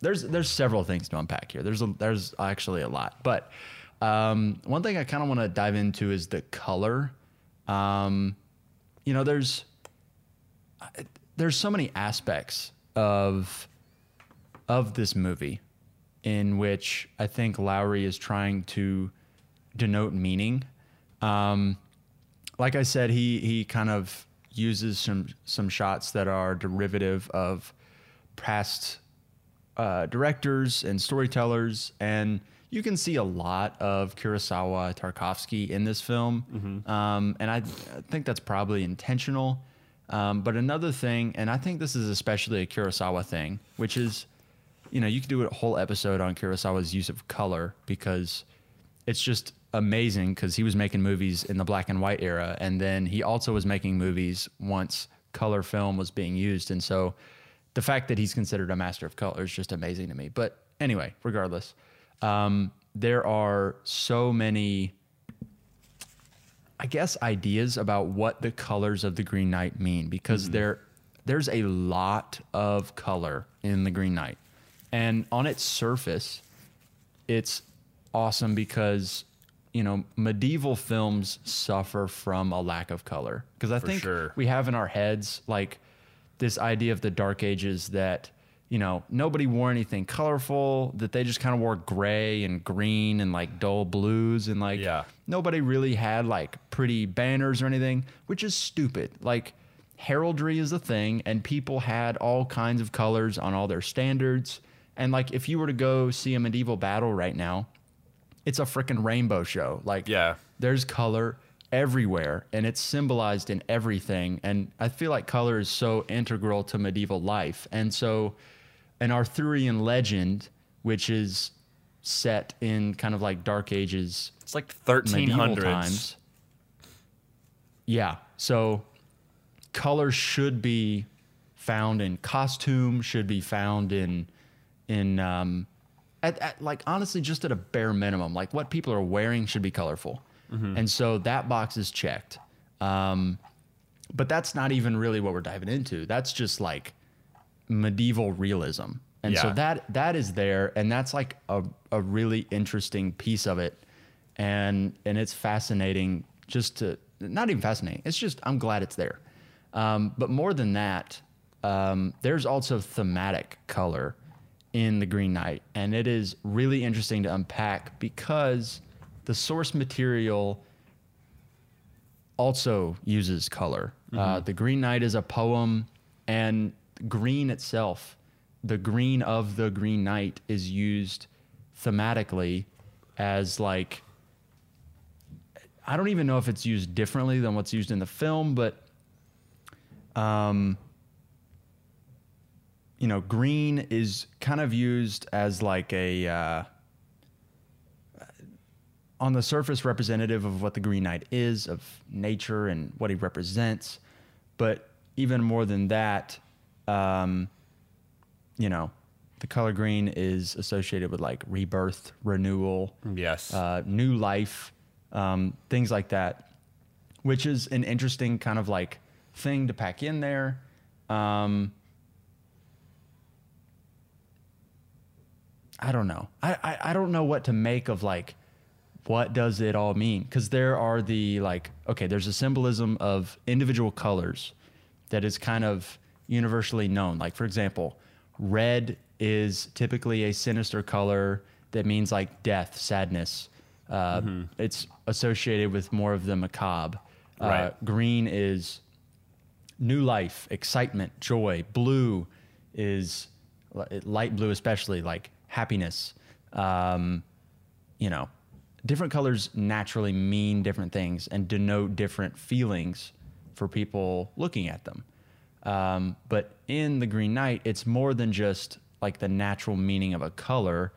there's there's several things to unpack here. There's a, there's actually a lot, but Um, one thing I kind of want to dive into is the color. Um, you know, there's there's so many aspects of of this movie in which I think Lowery is trying to denote meaning. Um, like I said, he he kind of uses some some shots that are derivative of past uh, directors and storytellers, and you can see a lot of Kurosawa, Tarkovsky in this film, um, and I, I think that's probably intentional. Um, but another thing, and I think this is especially a Kurosawa thing, which is, you know, you could do a whole episode on Kurosawa's use of color because it's just amazing because he was making movies in the black and white era, and then he also was making movies once color film was being used, and so the fact that he's considered a master of color is just amazing to me. But anyway, regardless, um, there are so many, I guess, ideas about what the colors of the Green Knight mean because there, there's a lot of color in the Green Knight, and on its surface, it's awesome because you know medieval films suffer from a lack of color because I For think sure. we have in our heads like this idea of the dark ages that you know nobody wore anything colorful that they just kind of wore gray and green and like dull blues and like Yeah. nobody really had like pretty banners or anything which is stupid like heraldry is a thing and people had all kinds of colors on all their standards and like if you were to go see a medieval battle right now it's a freaking rainbow show. Like Yeah. there's color everywhere and it's symbolized in everything. And i feel like color is so integral to medieval life. And so an arthurian legend which is set in kind of like dark ages It's like medieval 1300s. times. Yeah. So color should be found in costume should be found in in um at, at like honestly just at a bare minimum like what people are wearing should be colorful. And so that box is checked. Um but that's not even really what we're diving into. That's just like medieval realism. And so that that is there and that's like a, a really interesting piece of it. And and it's fascinating just to not even fascinating it's just i'm glad it's there. Um, but more than that um, there's also thematic color in the green knight and it is really interesting to unpack because the source material also uses color. Uh, the Green Knight is a poem, and green itself, the green of the Green Knight, is used thematically as like. I don't even know if it's used differently than what's used in the film, but, um, you know, green is kind of used as like a. Uh, on the surface representative of what the Green Knight is, of nature and what he represents. But even more than that, um, you know, the color green is associated with like rebirth, renewal, Yes. uh, new life, um, things like that, which is an interesting kind of like thing to pack in there. Um, I don't know. I, I, I don't know what to make of like what does it all mean? Because there are the like okay, there's a symbolism of individual colors that is kind of universally known. Like for example, red is typically a sinister color that means like death, sadness. Uh, It's associated with more of the macabre. Uh, Right. green is new life, excitement, joy. Blue is light blue, especially like happiness. Um, you know, different colors naturally mean different things and denote different feelings for people looking at them. Um, but in the Green Knight, it's more than just like the natural meaning of a color.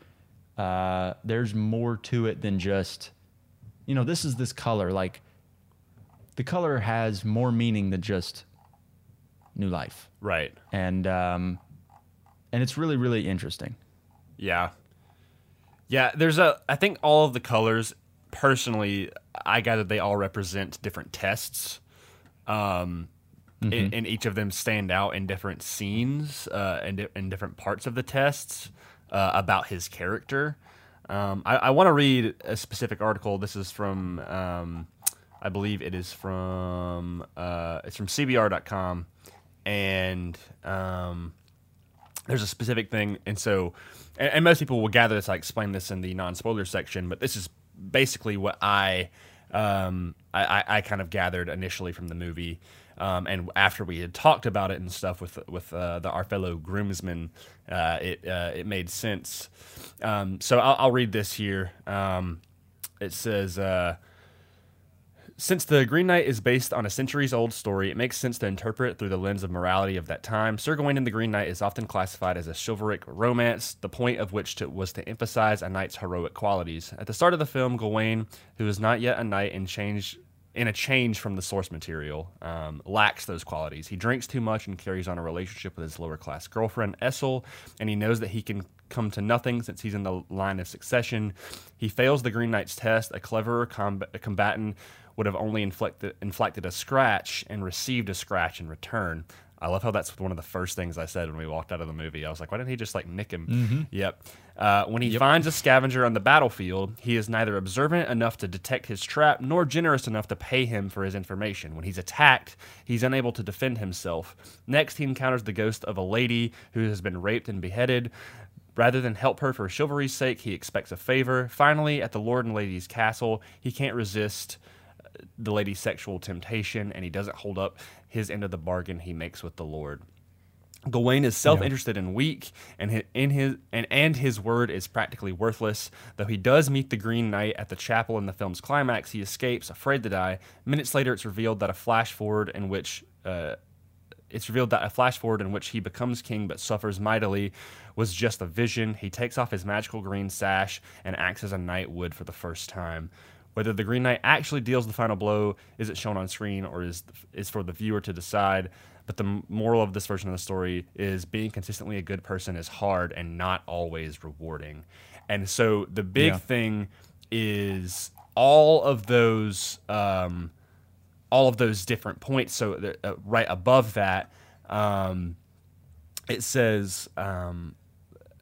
Uh, there's more to it than just, you know, this is this color. Like, the color has more meaning than just new life, right. and um, and it's really really interesting. Yeah. Yeah, there's a I think all of the colors personally I gather they all represent different tests. Um and, and each of them stand out in different scenes uh and in different parts of the tests uh, about his character. Um, I, I want to read a specific article. This is from, um, I believe it is from, uh, it's from CBR.com, and um, there's a specific thing, and so, and, and most people will gather this. I explain this in the non-spoiler section, but this is basically what I, um, I, I, kind of gathered initially from the movie. Um, and after we had talked about it and stuff with with uh, the, our fellow groomsmen, uh, it uh, it made sense. Um, so I'll, I'll, read this here. Um, it says. Since the Green Knight is based on a centuries old story, it makes sense to interpret it through the lens of morality of that time. Sir Gawain and the Green Knight is often classified as a chivalric romance, the point of which to, was to emphasize a knight's heroic qualities. At the start of the film, Gawain, who is not yet a knight and changed in a change from the source material, um, lacks those qualities. He drinks too much and carries on a relationship with his lower class girlfriend, Essel, and he knows that he can come to nothing since he's in the line of succession. He fails the Green Knight's test. A cleverer combatant would have only inflicted, inflicted a scratch and received a scratch in return. I love how that's one of the first things I said when we walked out of the movie. I was like, why didn't he just like nick him? Mm-hmm. Yep. Uh, when he yep. finds a scavenger on the battlefield, he is neither observant enough to detect his trap nor generous enough to pay him for his information. When he's attacked, he's unable to defend himself. Next, he encounters the ghost of a lady who has been raped and beheaded. Rather than help her for chivalry's sake, he expects a favor. Finally, at the Lord and Lady's castle, he can't resist the lady's sexual temptation and he doesn't hold up his end of the bargain he makes with the Lord. Gawain is self-interested yeah. and weak, and his, in his and and his word is practically worthless. Though he does meet the Green Knight at the chapel in the film's climax, he escapes, afraid to die. Minutes later, it's revealed that a flash forward in which uh, it's revealed that a flash forward in which he becomes king but suffers mightily was just a vision. He takes off his magical green sash and acts as a knight would for the first time. Whether the Green Knight actually deals the final blow is it shown on screen or is is for the viewer to decide. But the moral of this version of the story is being consistently a good person is hard and not always rewarding. And so the big yeah. thing is all of those um, all of those different points. So uh, right above that, um, it says um,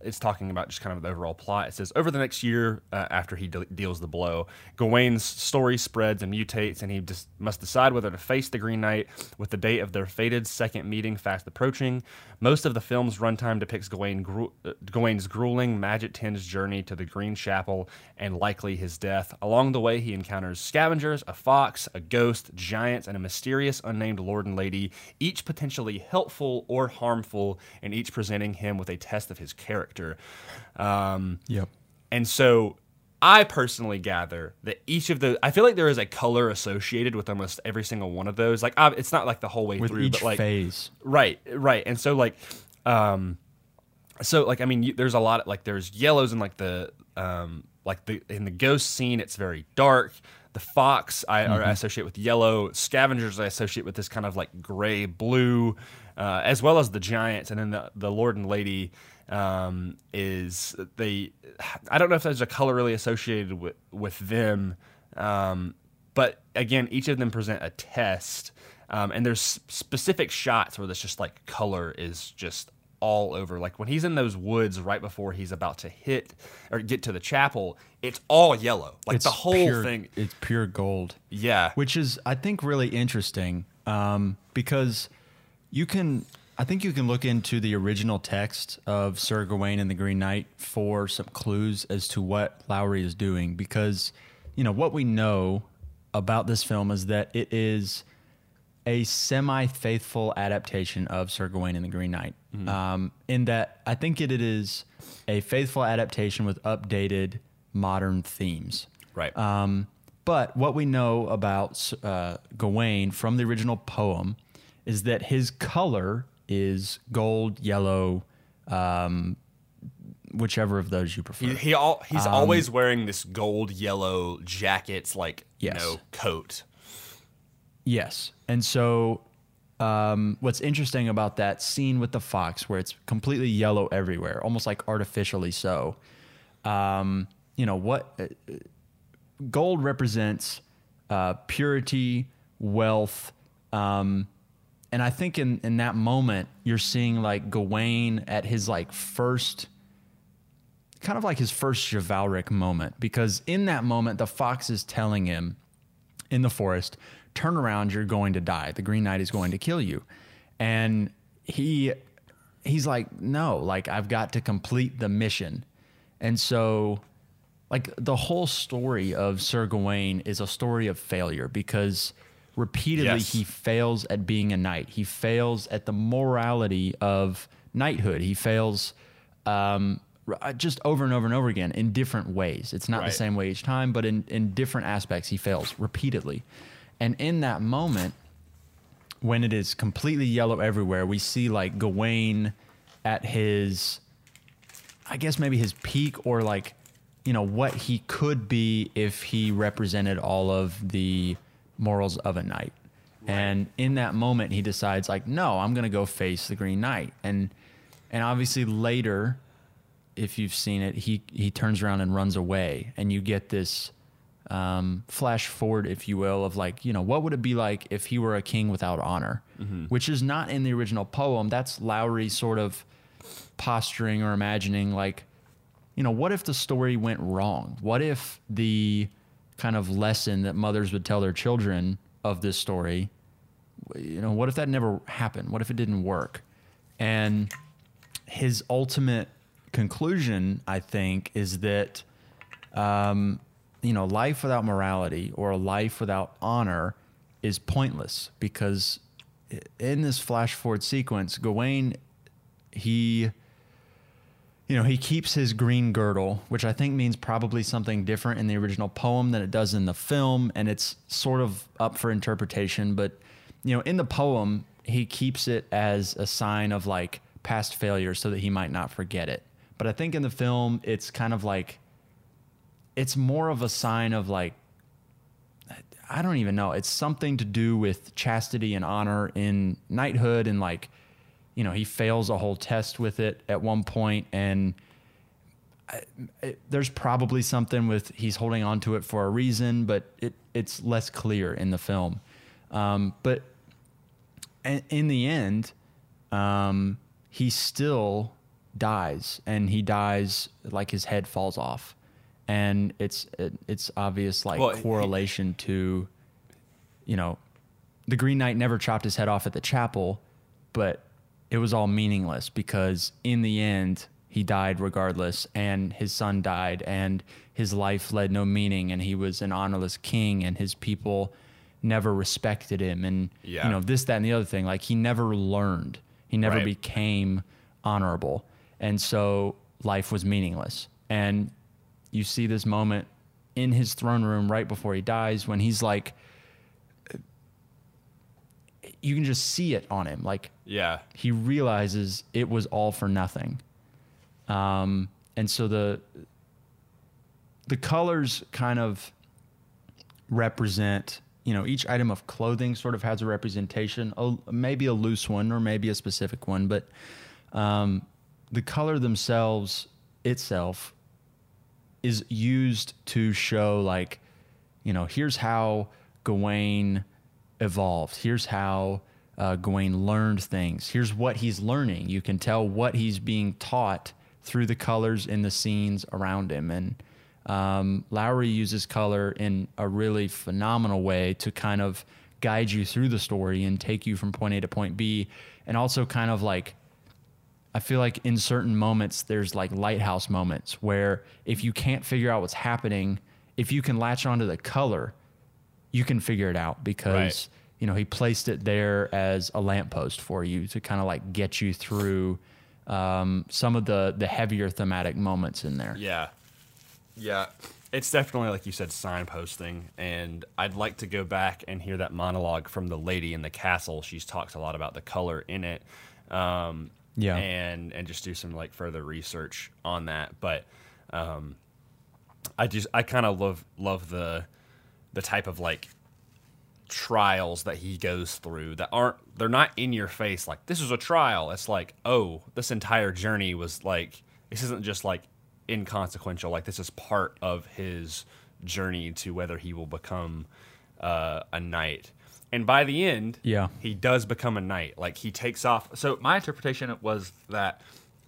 it's talking about just kind of the overall plot. It says over the next year uh, after he de- deals the blow, Gawain's story spreads and mutates, and he just must decide whether to face the Green Knight with the date of their fated second meeting fast approaching. Most of the film's runtime depicts Gawain gru- Gawain's grueling, magic-tinged journey to the Green Chapel and likely his death. Along the way, he encounters scavengers, a fox, a ghost, giants, and a mysterious unnamed lord and lady, each potentially helpful or harmful, and each presenting him with a test of his character. Um, yep. And so I personally gather that each of the I feel like there is a color associated with almost every single one of those. Like it's not like the whole way with through, but like phase. Right, right. And so like, um, so like I mean, there's a lot of, like there's yellows in like the um like the in the ghost scene. It's very dark. The fox I, mm-hmm. I associate with yellow. Scavengers I associate with this kind of like gray blue, uh, as well as the giants, and then the the Lord and Lady um, is they I don't know if there's a color really associated with with them, um, but again, each of them present a test, um, and there's specific shots where this just like color is just all over. Like when he's in those woods right before he's about to hit or get to the chapel, it's all yellow. Like it's the whole pure, thing. It's pure gold. Yeah. Which is, I think, really interesting um, because you can I think you can look into the original text of Sir Gawain and the Green Knight for some clues as to what Lowery is doing because, you know, what we know about this film is that it is a semi faithful adaptation of Sir Gawain and the Green Knight. Mm-hmm. Um, in that, I think it, it is a faithful adaptation with updated modern themes. Right. Um, but what we know about uh, Gawain from the original poem is that his color is gold, yellow, um, whichever of those you prefer. He, he all, he's um, always wearing this gold yellow jackets like yes. you know coat. Yes, and so um, what's interesting about that scene with the fox, where it's completely yellow everywhere, almost like artificially so. Um, you know what? Uh, gold represents uh, purity, wealth. Um, and I think in in that moment you're seeing like Gawain at his like first kind of like his first chivalric moment because in that moment the fox is telling him in the forest, turn around, you're going to die. The Green Knight is going to kill you. And he he's like, no, like I've got to complete the mission. And so like the whole story of Sir Gawain is a story of failure because repeatedly Yes. he fails at being a knight. He fails at the morality of knighthood. He fails um, just over and over and over again in different ways. It's not Right. the same way each time, but in, in different aspects, he fails repeatedly. And in that moment, when it is completely yellow everywhere, we see like Gawain at his, I guess maybe his peak or like, you know, what he could be if he represented all of the morals of a knight. And in that moment, he decides like, no, I'm gonna go face the Green Knight. And and obviously later, if you've seen it, he he turns around and runs away, and you get this um, flash forward, if you will, of like, you know, what would it be like if he were a king without honor, which is not in the original poem. That's Lowery sort of posturing or imagining, like, you know, what if the story went wrong? What if the kind of lesson that mothers would tell their children of this story, you know, what if that never happened? What if it didn't work? And his ultimate conclusion, I think, is that um, you know, life without morality or a life without honor is pointless because in this flash forward sequence, Gawain, he, you know, he keeps his green girdle, which I think means probably something different in the original poem than it does in the film, and it's sort of up for interpretation. But you know, in the poem, he keeps it as a sign of like past failure so that he might not forget it. But I think in the film, it's kind of like it's more of a sign of like I don't even know. It's something to do with chastity and honor in knighthood and like you know, he fails a whole test with it at one point and I, it, there's probably something with he's holding on to it for a reason, but it it's less clear in the film. Um, but in, in the end, um, he still dies, and he dies like his head falls off, and it's it, it's obvious like Well, he- correlation to, you know, the Green Knight never chopped his head off at the chapel, but it was all meaningless because in the end he died regardless, and his son died, and his life led no meaning, and he was an honorless king, and his people never respected him, and Yeah. you know this, that, and the other thing. Like he never learned, he never Right. became honorable, and so life was meaningless. And you see this moment in his throne room right before he dies when he's like, you can just see it on him, like Yeah. he realizes it was all for nothing. Um, and so the the colors kind of represent, you know, each item of clothing sort of has a representation, a, maybe a loose one or maybe a specific one, but um, the color themselves itself is used to show like, you know, here's how Gawain evolved. Here's how uh, Gawain learned things. Here's what he's learning. You can tell what he's being taught through the colors in the scenes around him. And um, Lowery uses color in a really phenomenal way to kind of guide you through the story and take you from point A to point B, and also kind of like I feel like in certain moments there's like lighthouse moments where if you can't figure out what's happening, if you can latch onto the color, you can figure it out because Right. you know he placed it there as a lamppost for you to kind of like get you through um, some of the the heavier thematic moments in there. Yeah. Yeah. It's definitely, like you said, signposting. And I'd like to go back and hear that monologue from the lady in the castle. She's talked a lot about the color in it. Um, Yeah. And, and just do some like further research on that. But um, I just, I kind of love, love the, the type of like trials that he goes through that aren't they're not in your face like this is a trial. It's like oh this entire journey was like this isn't just like inconsequential like this is part of his journey to whether he will become uh, a knight. And by the end Yeah. he does become a knight. Like he takes off so my interpretation was that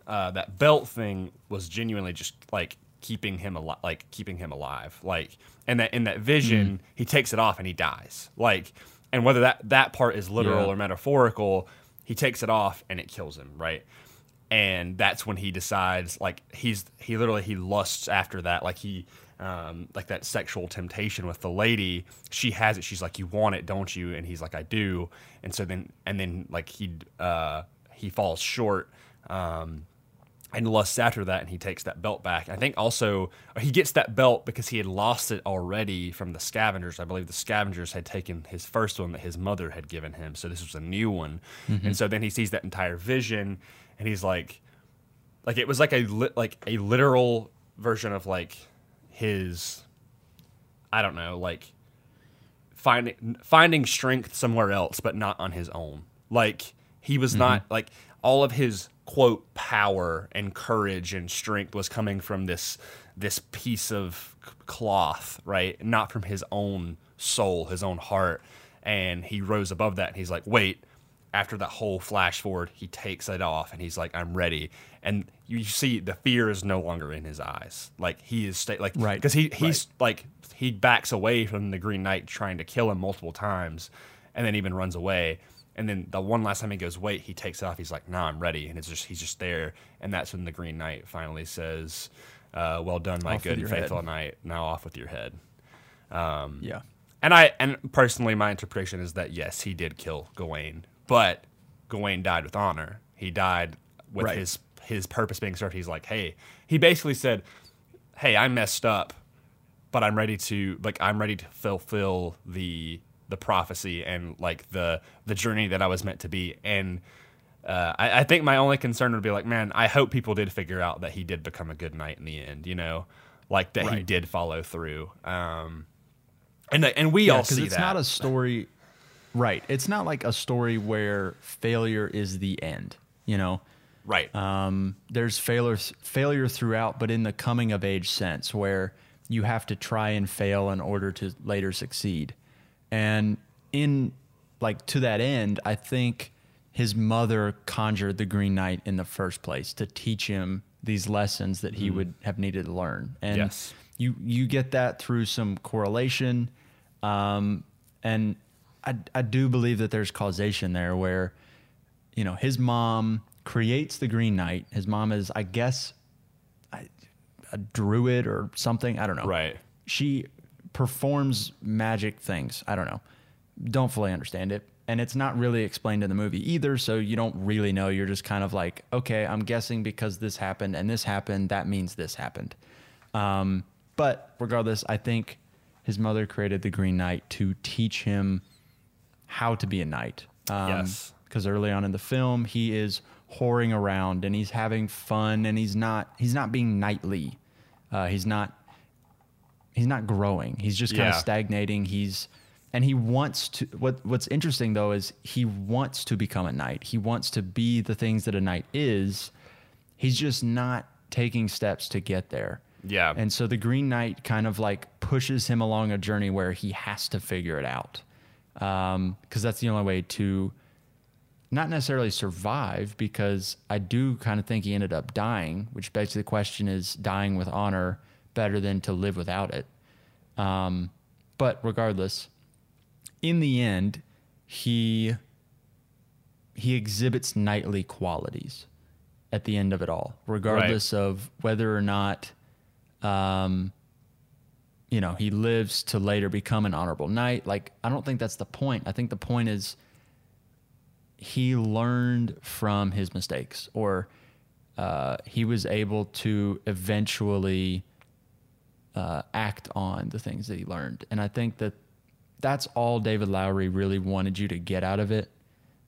uh, that belt thing was genuinely just like keeping him alive, like keeping him alive. Like, and that in that vision, Mm. he takes it off and he dies. Like, and whether that that part is literal Yeah. or metaphorical, he takes it off and it kills him. Right. And that's when he decides, like he's he literally he lusts after that, like he um, like that sexual temptation with the lady. She has it. She's like, "You want it, don't you?" And he's like, "I do." And so then, and then like he uh, he falls short. Um, and lusts after that and he takes that belt back. I think also uh, he gets that belt because he had lost it already from the scavengers. I believe the scavengers had taken his first one that his mother had given him. So this was a new one. And mm-hmm. so then he sees that entire vision and he's like like it was like a li- like a literal version of like his I don't know, like finding finding strength somewhere else but not on his own. Like he was mm-hmm. not like all of his quote power and courage and strength was coming from this this piece of cloth, right? Not from his own soul, his own heart. And he rose above that and he's like, "Wait, after that whole flash forward, he takes it off and he's like, "I'm ready." And you see the fear is no longer in his eyes. Like he is sta- like Right. because he he's like he backs away from the Green Knight trying to kill him multiple times, and then even runs away. And then the one last time he goes, "Wait," he takes it off. He's like, "Nah, I'm ready." And it's just he's just there, and that's when the Green Knight finally says, uh, "Well done, my Off good and faithful head." knight. Now off with your head." Um, Yeah. And I and personally, my interpretation is that yes, he did kill Gawain, but Gawain died with honor. He died with Right. his his purpose being served. He's like, hey, he basically said, hey, I messed up, but I'm ready to like I'm ready to fulfill the the prophecy and like the the journey that I was meant to be. And uh, I, I think my only concern would be like, man, I hope people did figure out that he did become a good knight in the end. You know, like that he did follow through. Um, and and we Yeah, all see it's that. not a story. Right. It's not like a story where failure is the end. You know, right. um, there's failure failure throughout, but in the coming of age sense, where you have to try and fail in order to later succeed. And in like to that end, I think his mother conjured the Green Knight in the first place to teach him these lessons that he would have needed to learn. And Yes. you you get that through some correlation, um, and I I do believe that there's causation there where, you know, his mom creates the Green Knight. His mom is, I guess, a, a druid or something. I don't know. Right. She performs magic things. I don't know. Don't fully understand it. And it's not really explained in the movie either, so you don't really know. You're just kind of like, okay, I'm guessing because this happened and this happened, that means this happened. Um, but regardless, I think his mother created the Green Knight to teach him how to be a knight. Um, Yes. Because early on in the film, he is whoring around and he's having fun and he's not he's not being knightly. Uh, he's not he's not growing. He's just kind Yeah. of stagnating. He's and he wants to what what's interesting though is he wants to become a knight. He wants to be the things that a knight is. He's just not taking steps to get there. Yeah. And so the Green Knight kind of like pushes him along a journey where he has to figure it out. Um, because that's the only way to not necessarily survive, because I do kind of think he ended up dying, which begs the question is dying with honor better than to live without it? Um, but regardless, in the end, he he exhibits knightly qualities at the end of it all, regardless of whether or not um, you know, he lives to later become an honorable knight. Like, I don't think that's the point. I think the point is he learned from his mistakes, or uh, he was able to eventually uh, act on the things that he learned. And I think that that's all David Lowery really wanted you to get out of it.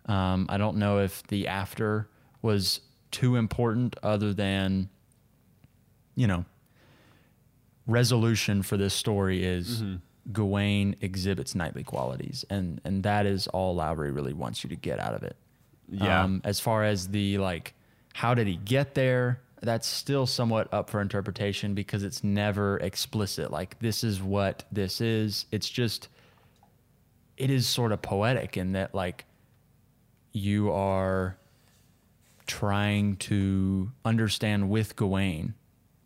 Um, I don't know if the after was too important, other than, you know, resolution for this story is Gawain exhibits knightly qualities, and and that is all Lowery really wants you to get out of it. Yeah. Um, as far as the like, how did he get there? That's still somewhat up for interpretation because it's never explicit. Like this is what this is. It's just, it is sort of poetic in that like, you are trying to understand with Gawain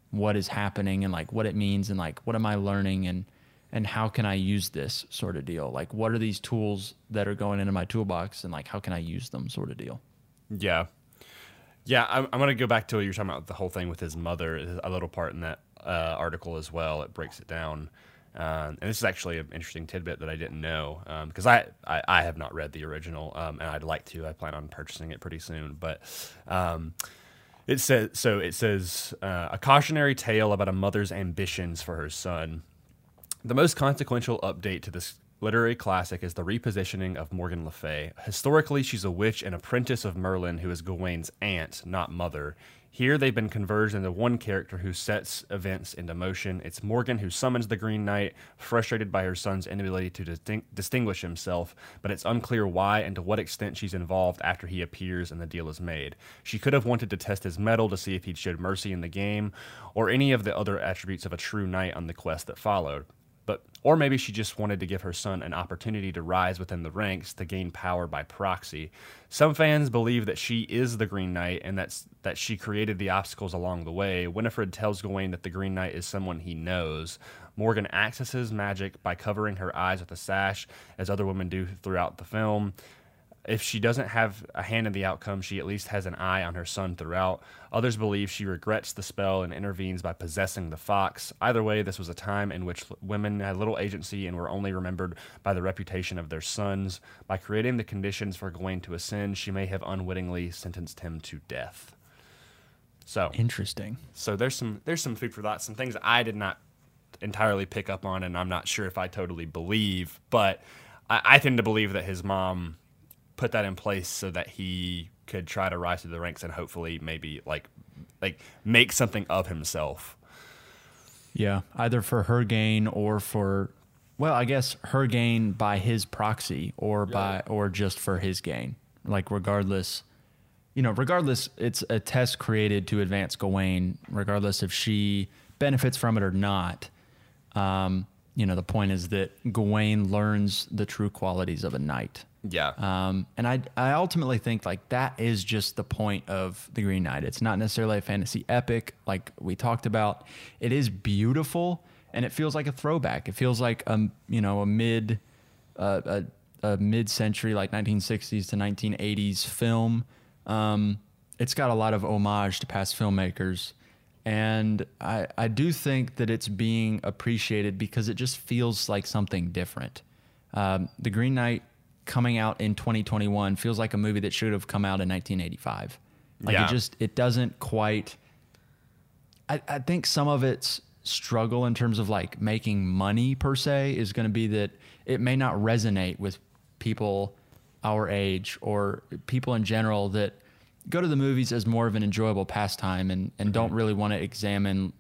what is happening and like what it means and like what am I learning and and how can I use this sort of deal? Like what are these tools that are going into my toolbox and like how can I use them sort of deal? Yeah. Yeah, I'm, I'm going to go back to what you're talking about the whole thing with his mother, a little part in that uh, article as well. It breaks it down. Um, and this is actually an interesting tidbit that I didn't know because um, I, I, I, have not read the original um, and I'd like to. I plan on purchasing it pretty soon. But um, it says so. It says uh, a cautionary tale about a mother's ambitions for her son. The most consequential update to this literary classic is the repositioning of Morgan Le Fay. Historically, she's a witch and apprentice of Merlin, who is Gawain's aunt, not mother. Here, they've been converged into one character who sets events into motion. It's Morgan who summons the Green Knight, frustrated by her son's inability to disting- distinguish himself, but it's unclear why and to what extent she's involved after he appears and the deal is made. She could have wanted to test his mettle to see if he'd showed mercy in the game, or any of the other attributes of a true knight on the quest that followed but or maybe she just wanted to give her son an opportunity to rise within the ranks to gain power by proxy. Some fans believe that she is the Green Knight and that's that she created the obstacles along the way. Winifred tells Gawain that the Green Knight is someone he knows. Morgan accesses magic by covering her eyes with a sash, as other women do throughout the film if she doesn't have a hand in the outcome, she at least has an eye on her son throughout. Others believe she regrets the spell and intervenes by possessing the fox. Either way, this was a time in which women had little agency and were only remembered by the reputation of their sons. By creating the conditions for Gawain to ascend, she may have unwittingly sentenced him to death. So interesting. So there's some there's some food for thought. Some things I did not entirely pick up on, and I'm not sure if I totally believe, but I, I tend to believe that his mom put that in place so that he could try to rise through the ranks and hopefully maybe like like make something of himself. Yeah, either for her gain or for well, I guess her gain by his proxy or yeah. by or just for his gain. Like regardless, you know, regardless it's a test created to advance Gawain, regardless if she benefits from it or not. Um, you know, the point is that Gawain learns the true qualities of a knight. Yeah. Um, and I, I ultimately think like that is just the point of the Green Knight. It's not necessarily a fantasy epic like we talked about. It is beautiful and it feels like a throwback. It feels like a you know a mid uh, a, a mid century like 1960s to 1980s film. Um, it's got a lot of homage to past filmmakers. And I, I do think that it's being appreciated because it just feels like something different. Um, the Green Knight coming out in 2021 feels like a movie that should have come out in 1985. Like yeah. it just it doesn't quite. I, I think some of its struggle in terms of like making money per se is going to be that it may not resonate with people our age or people in general that go to the movies as more of an enjoyable pastime and, and mm-hmm. don't really want to examine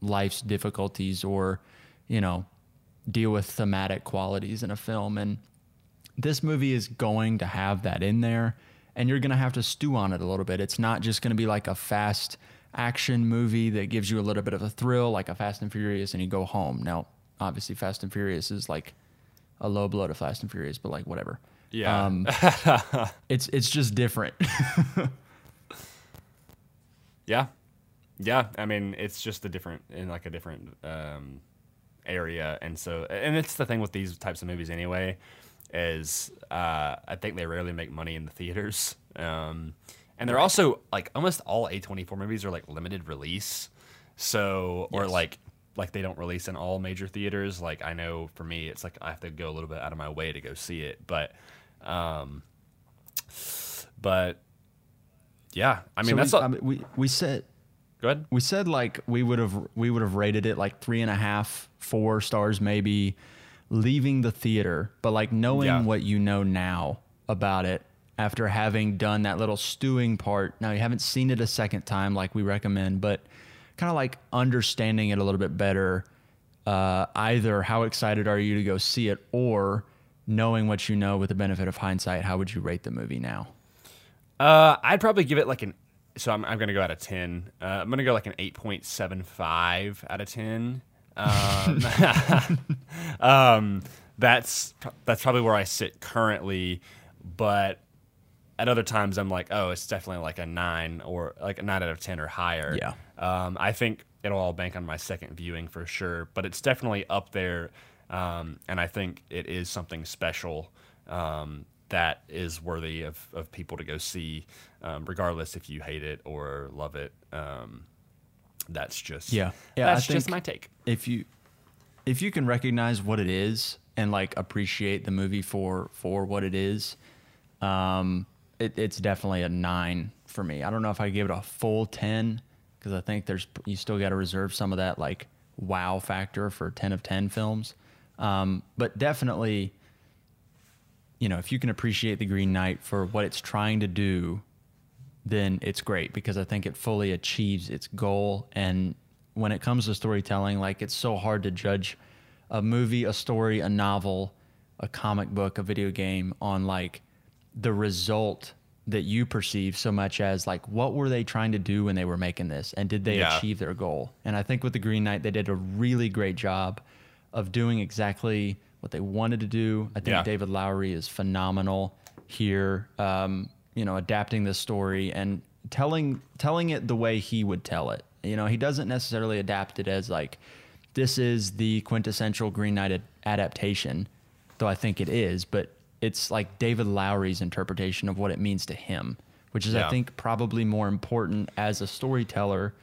life's difficulties or you know deal with thematic qualities in a film and this movie is going to have that in there and you're going to have to stew on it a little bit. It's not just going to be like a fast action movie that gives you a little bit of a thrill like a Fast and Furious and you go home. Now, obviously Fast and Furious is like a low blow to Fast and Furious, but like whatever. Yeah. Um, [LAUGHS] it's it's just different. [LAUGHS] yeah. Yeah, I mean, it's just a different in like a different um, area and so and it's the thing with these types of movies anyway is uh, I think they rarely make money in the theaters. Um, and they're also like almost all A24 movies are like limited release. So or yes. like like they don't release in all major theaters. Like I know for me it's like I have to go a little bit out of my way to go see it, but um but yeah, I mean so that's we, a, I mean, we we said Go ahead. We said like we would have we would have rated it like three and a half, four stars maybe leaving the theater, but like knowing yeah. what you know now about it after having done that little stewing part. Now you haven't seen it a second time like we recommend, but kind of like understanding it a little bit better. Uh, either how excited are you to go see it, or knowing what you know with the benefit of hindsight, how would you rate the movie now? Uh, I'd probably give it like an. So I'm, I'm going to go out of ten. Uh, I'm going to go like an eight point seven five out of ten. Um, [LAUGHS] um, that's that's probably where I sit currently, but at other times I'm like, oh, it's definitely like a nine or like a nine out of ten or higher. Yeah. Um, I think it'll all bank on my second viewing for sure, but it's definitely up there, um, and I think it is something special um, that is worthy of, of people to go see, um, regardless if you hate it or love it. Um, that's just Yeah. Yeah, That's just my take. if you if you can recognize what it is and like appreciate the movie for for what it is, um, it, it's definitely a nine for me. I don't know if I give it a full ten because I think there's you still got to reserve some of that like wow factor for ten of ten films, um, but definitely. You know, if you can appreciate the Green Knight for what it's trying to do, then it's great because I think it fully achieves its goal. And when it comes to storytelling, like it's so hard to judge a movie, a story, a novel, a comic book, a video game on like the result that you perceive so much as like what were they trying to do when they were making this and did they Yeah. achieve their goal? And I think with the Green Knight they did a really great job of doing exactly what they wanted to do. I think Yeah. David Lowery is phenomenal here. Um, you know, adapting this story and telling telling it the way he would tell it. You know, he doesn't necessarily adapt it as like this is the quintessential Green Knight ad- adaptation, though I think it is, but it's like David Lowery's interpretation of what it means to him, which is Yeah. I think probably more important as a storyteller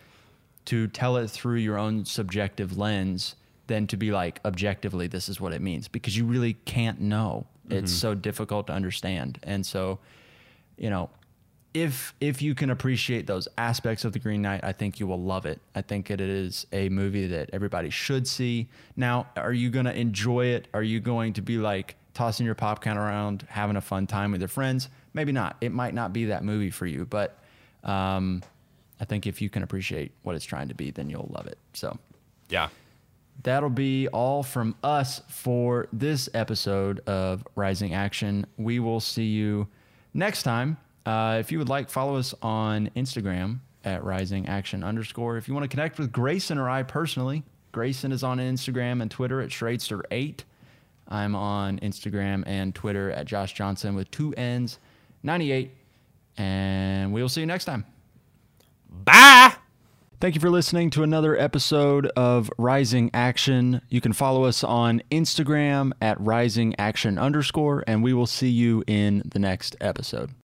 to tell it through your own subjective lens than to be like objectively this is what it means because you really can't know it's mm-hmm. so difficult to understand and so you know if if you can appreciate those aspects of the green knight i think you will love it. I think it is a movie that everybody should see. Now are you going to enjoy it? Are you going to be like tossing your popcorn around having a fun time with your friends? Maybe not. It might not be that movie for you but um, i think if you can appreciate what it's trying to be then you'll love it. So Yeah. that'll be all from us for this episode of Rising Action. We will see you next time. Uh, if you would like, follow us on Instagram at Rising Action underscore. If you want to connect with Grayson or I personally, Grayson is on Instagram and Twitter at Schradester8. I'm on Instagram and Twitter at Josh Johnson with two N's, 98. And we'll see you next time. Bye. Thank you for listening to another episode of Rising Action. You can follow us on Instagram at Rising Action underscore, and we will see you in the next episode.